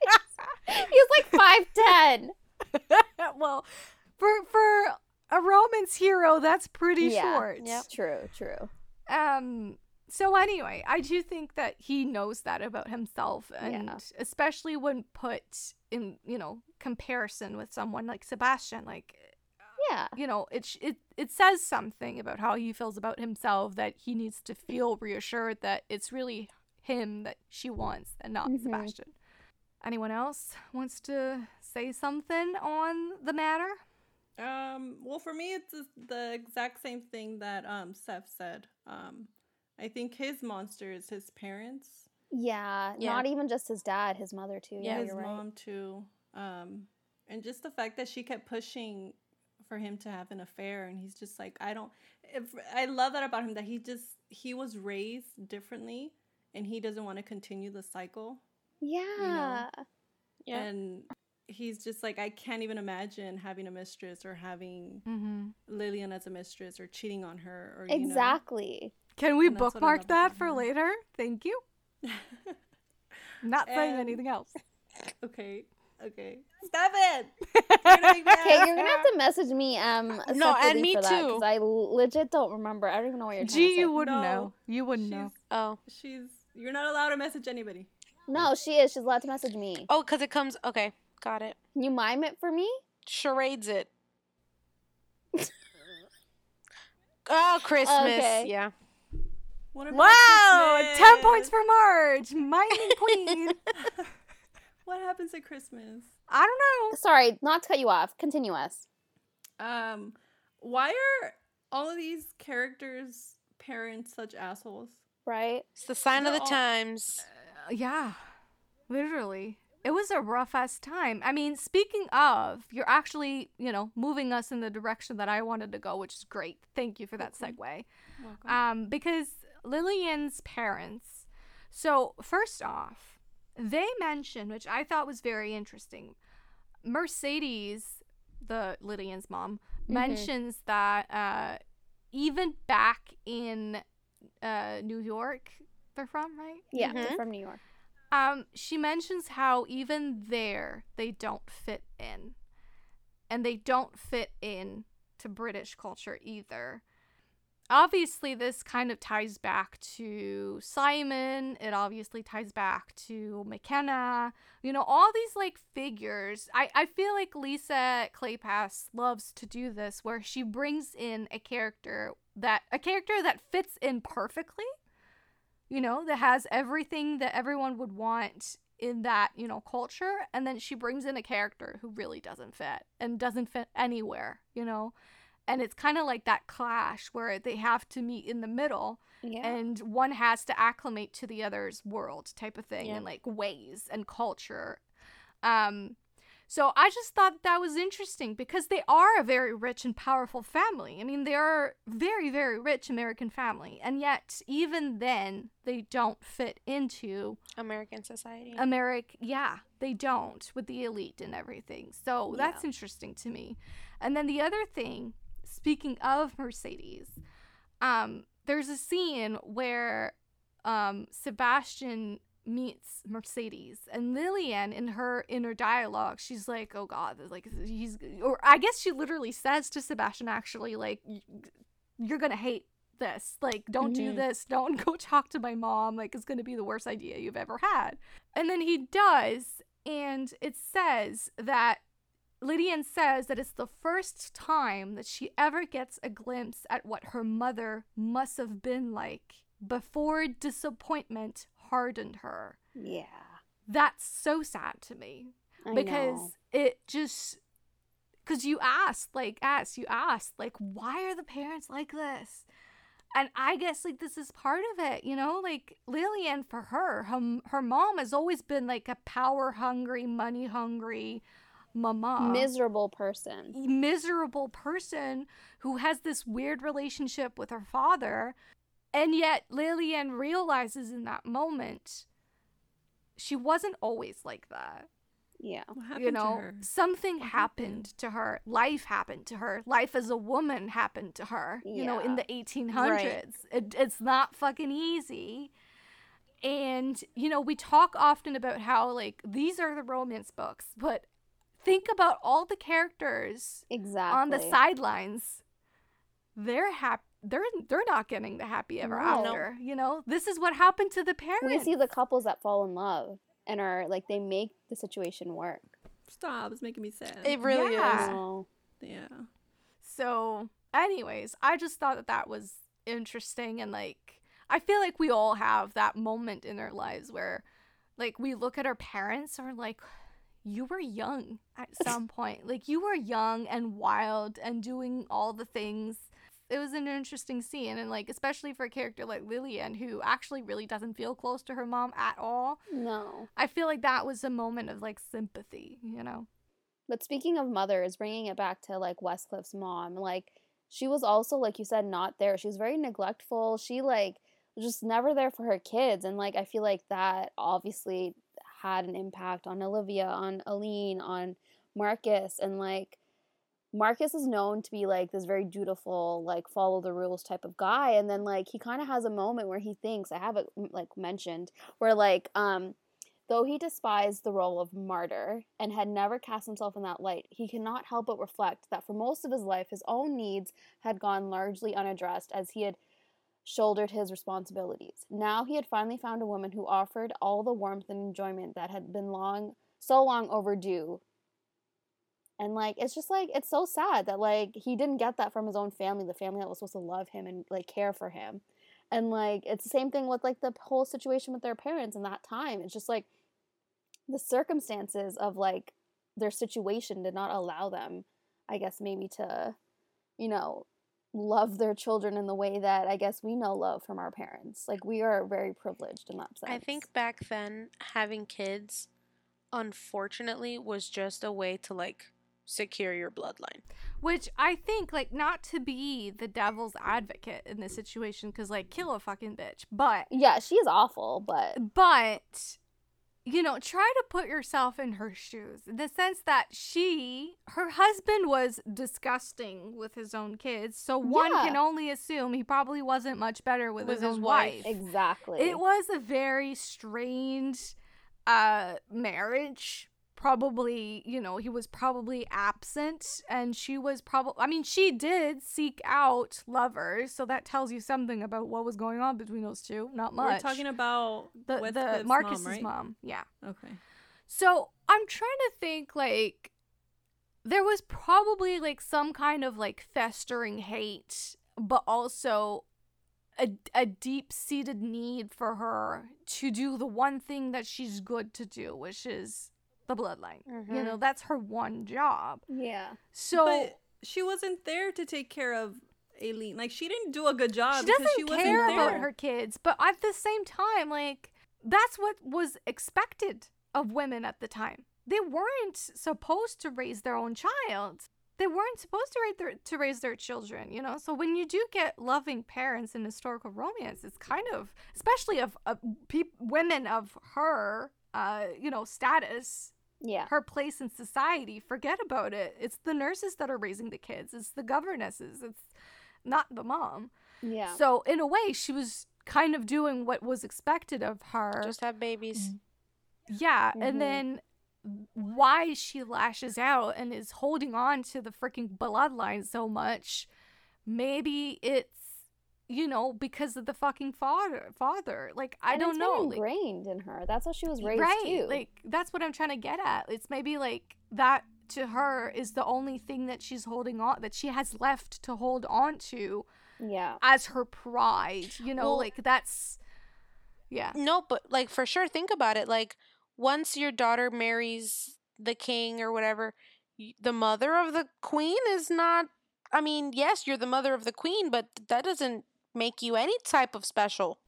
He's like five ten. well, for for a romance hero, that's pretty yeah. short. Yep. True. True. Um so anyway, I do think that he knows that about himself and Yeah. especially when put in, you know, comparison with someone like Sebastian like Yeah. you know, it sh- it it says something about how he feels about himself that he needs to feel reassured that it's really him that she wants and not Mhm. Sebastian. Anyone else wants to say something on the matter? Um, well, for me, it's the- the exact same thing that um Seth said. Um, I think his monster is his parents, Yeah. Yeah. Not even just his dad, his mother too. Yeah, his you're right. mom too. Um, and just the fact that she kept pushing for him to have an affair, and he's just like, I don't. If I love that about him, that he just he was raised differently, and he doesn't want to continue the cycle. Yeah. Yeah. And he's just like, I can't even imagine having a mistress or having Mm-hmm. Lillian as a mistress or cheating on her or you know. Exactly. Can we And that's what I bookmark that for him. later? Thank you. Not saying And- anything else. okay, okay. Stop it. You're gonna make me Okay, you're gonna have to message me um No, and me for that too. because I legit don't remember. I don't even know what you're trying Gee, you wouldn't No, know. You wouldn't know. Oh. She's you're not allowed to message anybody. No, she is. She's allowed to message me. Oh, because it comes. Okay. Got it. Can you mime it for me? Charades it. oh, Christmas. Okay. Yeah. What about Wow! Christmas? 10 points for Marge! Mining queen! What happens at Christmas? I don't know. Sorry, not to cut you off. Continue us. Um, why are all of these characters' parents such assholes? Right? It's the sign of the all- times. Uh, yeah, literally. It was a rough ass time. I mean, speaking of, you're actually, you know, moving us in the direction that I wanted to go, which is great. Thank you for that segue. Welcome. Um, because Lillian's parents, so first off, they mentioned, which I thought was very interesting, Mercedes, the Lillian's mom, mentions that uh, even back in uh, New York, they're from, right? Yeah, they're Mhm. from New York. Um, she mentions how even there they don't fit in. And they don't fit in to British culture either. Obviously, this kind of ties back to Simon. It obviously ties back to McKenna. You know, all these like figures. I, I feel like Lisa Kleypas loves to do this where she brings in a character that a character that fits in perfectly you know, that has everything that everyone would want in that, you know, culture. And then she brings in a character who really doesn't fit and doesn't fit anywhere, you know? And it's kind of like that clash where they have to meet in the middle Yeah. and one has to acclimate to the other's world type of thing Yeah. and like ways and culture. Um, So I just thought that was interesting because they are a very rich and powerful family. I mean, they are very, very rich American family. And yet, even then, they don't fit into American society. America. Yeah, they don't with the elite and everything. So that's interesting to me. And then the other thing, speaking of Mercedes, um, there's a scene where um, Sebastian meets Mercedes and Lillian in her inner dialogue she's like oh god like he's or I guess she literally says to Sebastian actually like you're gonna hate this. Like don't do Mhm. this. Don't go talk to my mom. Like it's gonna be the worst idea you've ever had. And then he does and it says that Lillian says that it's the first time that she ever gets a glimpse at what her mother must have been like before disappointment hardened her. Yeah. That's so sad to me I because know. it just because you asked like asked you asked like why are the parents like this and i guess like this is part of it you know like lillian for her her, her mom has always been like a power hungry money hungry mama miserable person. miserable person who has this weird relationship with her father. And yet Lillian realizes in that moment she wasn't always like that. Yeah. What happened you to know, her? something What happened happened? to her. Life happened to her. Life as a woman happened to her. You know, in the 1800s. It, it's not fucking easy. And, you know, we talk often about how, like, these are the romance books, but think about all the characters Exactly. on the sidelines. They're happy. They're they're not getting the happy ever No. after. You know, this is what happened to the parents. We see the couples that fall in love and are like they make the situation work. Stop! It's making me sad. it really Yeah. is. So, yeah. So, anyways, I just thought that that was interesting and like I feel like we all have that moment in our lives where like we look at our parents and we're like you were young at some point. Like you were young and wild and doing all the things. It was an interesting scene and like especially for a character like Lillian who actually really doesn't feel close to her mom at all. no. I feel like that was a moment of like sympathy, you know. But speaking of mothers, bringing it back to like Westcliff's mom, like she was also like you said not there. She was very neglectful. She like was just never there for her kids and like I feel like that obviously had an impact on Olivia, on Aline, on Marcus and like Marcus is known to be like this very dutiful, like follow the rules type of guy and then like he kind of has a moment where he thinks I have it like mentioned where like um Though he despised the role of martyr and had never cast himself in that light, he cannot help but reflect that for most of his life his own needs had gone largely unaddressed as he had shouldered his responsibilities. Now he had finally found a woman who offered all the warmth and enjoyment that had been long so long overdue. And like it's just like it's so sad that like he didn't get that from his own family, the family that was supposed to love him and like care for him. And like it's the same thing with like the whole situation with their parents in that time. It's just like the circumstances of like their situation did not allow them, I guess maybe to, you know, love their children in the way that I guess we know love from our parents. Like we are very privileged in that sense. I think back then having kids unfortunately was just a way to like secure your bloodline. Which I think, like, not to be the devil's advocate in this situation, because, like, kill a fucking bitch. But, Yeah, she is awful, but but, you know, try to put yourself in her shoes in the sense that she, her husband was disgusting with his own kids. So one Yeah. can only assume he probably wasn't much better with, With his, his wife. wife. exactly. It was a very strange uh marriage. Probably, you know, he was probably absent and she was probably I mean, she did seek out lovers, so that tells you something about what was going on between those two. Not much. We're talking about the the Marcus's mom, mom. Yeah. Okay. So I'm trying to think like there was probably like some kind of like festering hate, but also a, a deep seated need for her to do the one thing that she's good to do, which is the bloodline. You Mhm. know, that's her one job. yeah. So but she wasn't there to take care of Aline. Like she didn't do a good job she doesn't she wasn't care there. about her kids, but at the same time, like that's what was expected of women at the time. they weren't supposed to raise their own child. They weren't supposed to raise their to raise their children, you know. So when you do get loving parents in historical romance, it's kind of, especially of, of peop women of her, uh, you know, status, Yeah. her place in society. Forget about it. It's the nurses that are raising the kids. It's the governesses. It's not the mom. Yeah. So in a way, she was kind of doing what was expected of her. Just have babies. yeah, Mhm. and then why she lashes out and is holding on to the freaking bloodline so much, maybe it's you know because of the fucking father. Father, like I And don't it's know, been like, ingrained in her. That's how she was raised right? too. Like that's what I'm trying to get at. It's maybe like that to her is the only thing that she's holding on that she has left to hold on to yeah. as her pride. You know, Well- like that's yeah. No, but like for sure, think about it. Like once your daughter marries the king or whatever, the mother of the queen is not. I mean, yes, you're the mother of the queen, but that doesn't make you any type of special.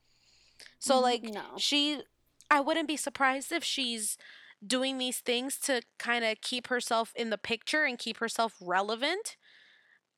So, Mhm. like, No. she, I wouldn't be surprised if she's doing these things to kind of keep herself in the picture and keep herself relevant.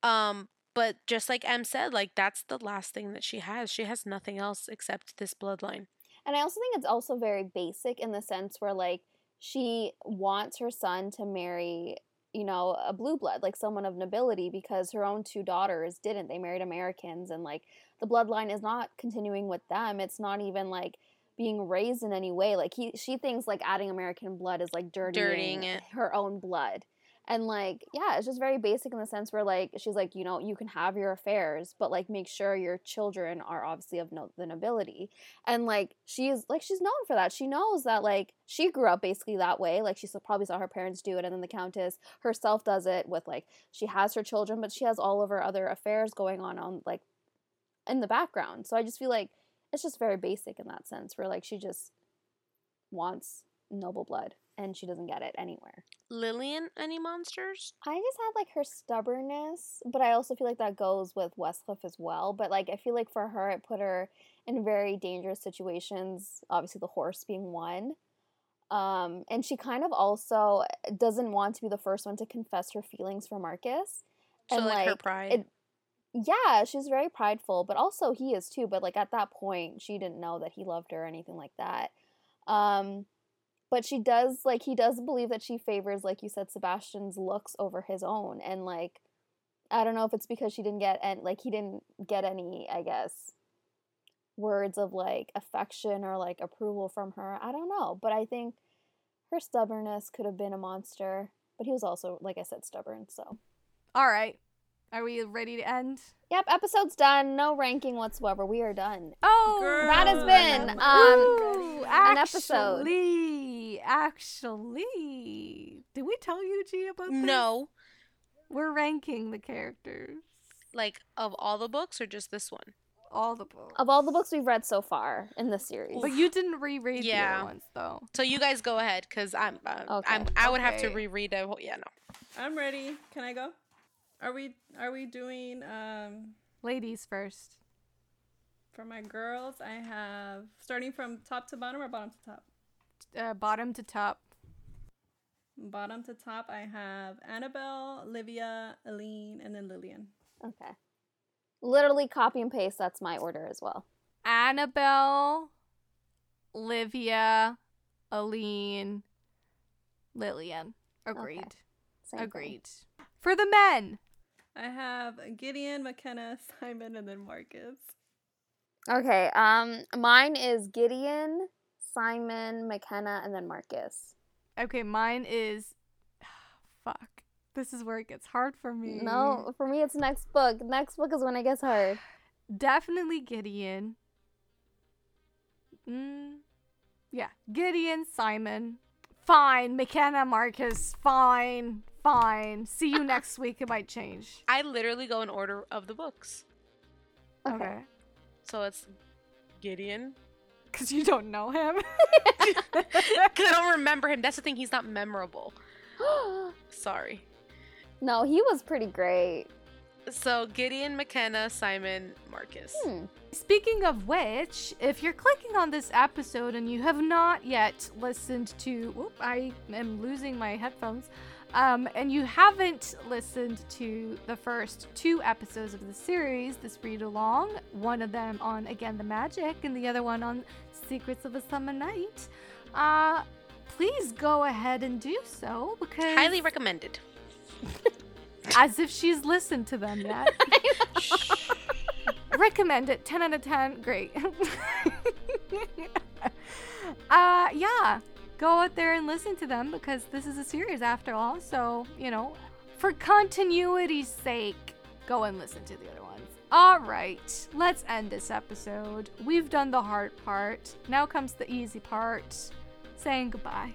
Um, but just like Em said, like that's the last thing that she has. She has nothing else except this bloodline. And I also think it's also very basic in the sense where like she wants her son to marry, you know, a blue blood, like someone of nobility because her own two daughters didn't. They married Americans and like the bloodline is not continuing with them. It's not even like being raised in any way. Like he she thinks like adding American blood is like dirtying, Dirtying her own blood. And like, yeah, it's just very basic in the sense where like she's like, you know, you can have your affairs, but like make sure your children are obviously of no- the nobility. And like she's like she's known for that. She knows that like she grew up basically that way. Like she probably saw her parents do it and then the countess herself does it with like she has her children but she has all of her other affairs going on on like in the background. So i just feel like it's just very basic in that sense where like she just wants noble blood and she doesn't get it anywhere Lillian, any monsters? I just had like her stubbornness, but I also feel like that goes with Westcliff as well. But like I feel like for her, it put her in very dangerous situations. Obviously, the horse being one. Um, and she kind of also doesn't want to be the first one to confess her feelings for Marcus. So And, like, her pride. it- Yeah, she's very prideful, but also he is too. But like at that point, she didn't know that he loved her or anything like that. Um, but she does like he does believe that she favors, like you said, Sebastian's looks over his own, and like I don't know if it's because she didn't get and like he didn't get any, I guess, words of like affection or like approval from her. I don't know, but I think her stubbornness could have been a monster. But he was also, like I said, stubborn. So. All right. Are we ready to end? Yep, episode's done. No ranking whatsoever. We are done. Oh, Girl, That has been, um, Ooh, an episode. Actually, actually, did we tell you, G, about this? no, We're ranking the characters, like of all the books or just this one? all the books. Of all the books we've read so far in this series. But you didn't reread the Yeah. other ones, though. So you guys go ahead, cause I'm, uh, Okay. I'm, I would have to reread a whole. Yeah, no. I'm ready. Can I go? Are we are we doing um Ladies first. for my girls? I have starting from top to bottom or bottom to top. Uh, bottom to top. Bottom to top, I have Annabelle, Livia, Aline, and then Lillian. Okay. Literally copy and paste. That's my order as well. Annabelle, Livia, Aline, Lillian. Agreed. Same thing. Agreed. For the men. I have Gideon, McKenna, Simon, and then Marcus. Okay. Um, mine is Gideon, Simon, McKenna, and then Marcus. Okay, mine is. Fuck. This is where it gets hard for me. No, for me it's next book. Next book is when it gets hard. Definitely Gideon. Mm, yeah, Gideon, Simon. Fine. McKenna, Marcus. Fine. Fine. See you next week. It might change. I literally go in order of the books. Okay. Okay. So it's Gideon. Because you don't know him. Cause I don't remember him. That's the thing. He's not memorable. Sorry. no, he was pretty great. So Gideon, McKenna, Simon, Marcus. Hmm. Speaking of which, if you're clicking on this episode and you have not yet listened to, whoop, I am losing my headphones, um, and you haven't listened to the first two episodes of the series, this read along, one of them on Again the Magic and the other one on Secrets of a Summer Night, uh, please go ahead and do so because Highly recommended. as if she's listened to them yet. Recommend it. 10 out of 10. Great. uh, yeah. Go out there and listen to them because this is a series after all. So, you know, for continuity's sake, go and listen to the other ones. All right. Let's end this episode. We've done the hard part. Now comes the easy part saying goodbye.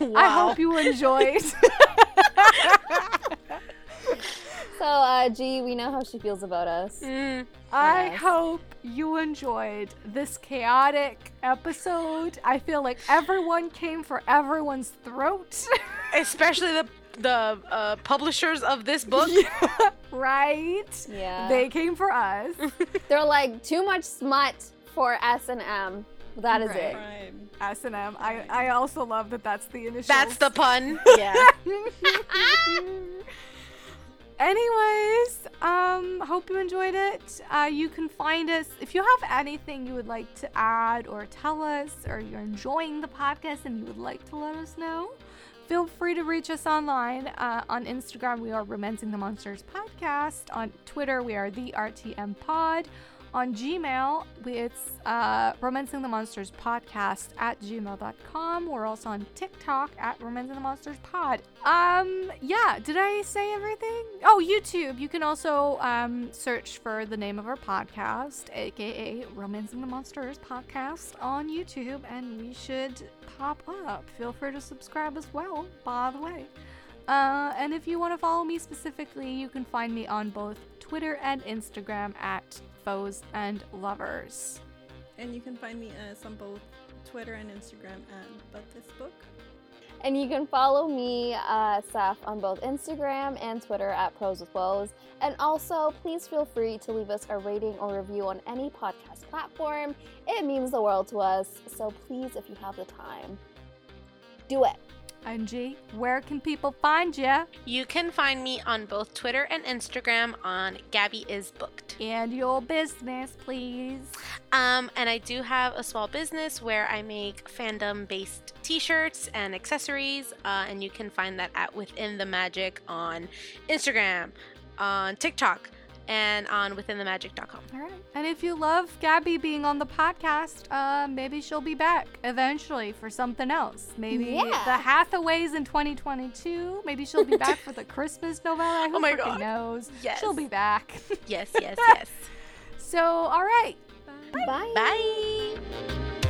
wow. I hope you enjoyed. So, uh, G, we know how she feels about us. Mm, I Yes. hope you enjoyed this chaotic episode. I feel like everyone came for everyone's throat. especially the the uh, publishers of this book. right? Yeah. They came for us. They're like too much smut for S and M. That is it. Prime. S&M. I, I also love that that's the initials. That's the pun. Yeah. Anyways, um, hope you enjoyed it. Uh, you can find us if you have anything you would like to add or tell us, or you're enjoying the podcast and you would like to let us know. Feel free to reach us online. Uh, on Instagram, we are Romancing the Monsters Podcast. On Twitter, we are the RTM Pod. On Gmail, it's uh, Romancing the Monsters Podcast at gmail.com. We're also on TikTok at Romancing the Monsters Pod. Um, yeah, did I say everything? Oh, YouTube. You can also um, search for the name of our podcast, aka Romancing the Monsters Podcast, on YouTube, and we should pop up. Feel free to subscribe as well, by the way. Uh, and if you want to follow me specifically, you can find me on both Twitter and Instagram at Foes and Lovers. And you can find me as on both Twitter and Instagram at But This Book. And you can follow me, uh, Saf, on both Instagram and Twitter at Pros with Woes. And also, please feel free to leave us a rating or review on any podcast platform. It means the world to us. So please, if you have the time, do it. Angie, where can people find you? You can find me on both Twitter and Instagram on Gabby is booked. And your business, please. Um, and I do have a small business where I make fandom based t shirts and accessories. Uh, and you can find that at Within the Magic on Instagram, on TikTok, and on withinthemagic.com. All right. And if you love Gabby being on the podcast, uh, maybe she'll be back eventually for something else. Maybe Yeah. the Hathaways in 2022. Maybe she'll be back for the Christmas novella. Who Oh my freaking God. knows? Yes. She'll be back. Yes, yes, yes. so, all right. Bye. Bye.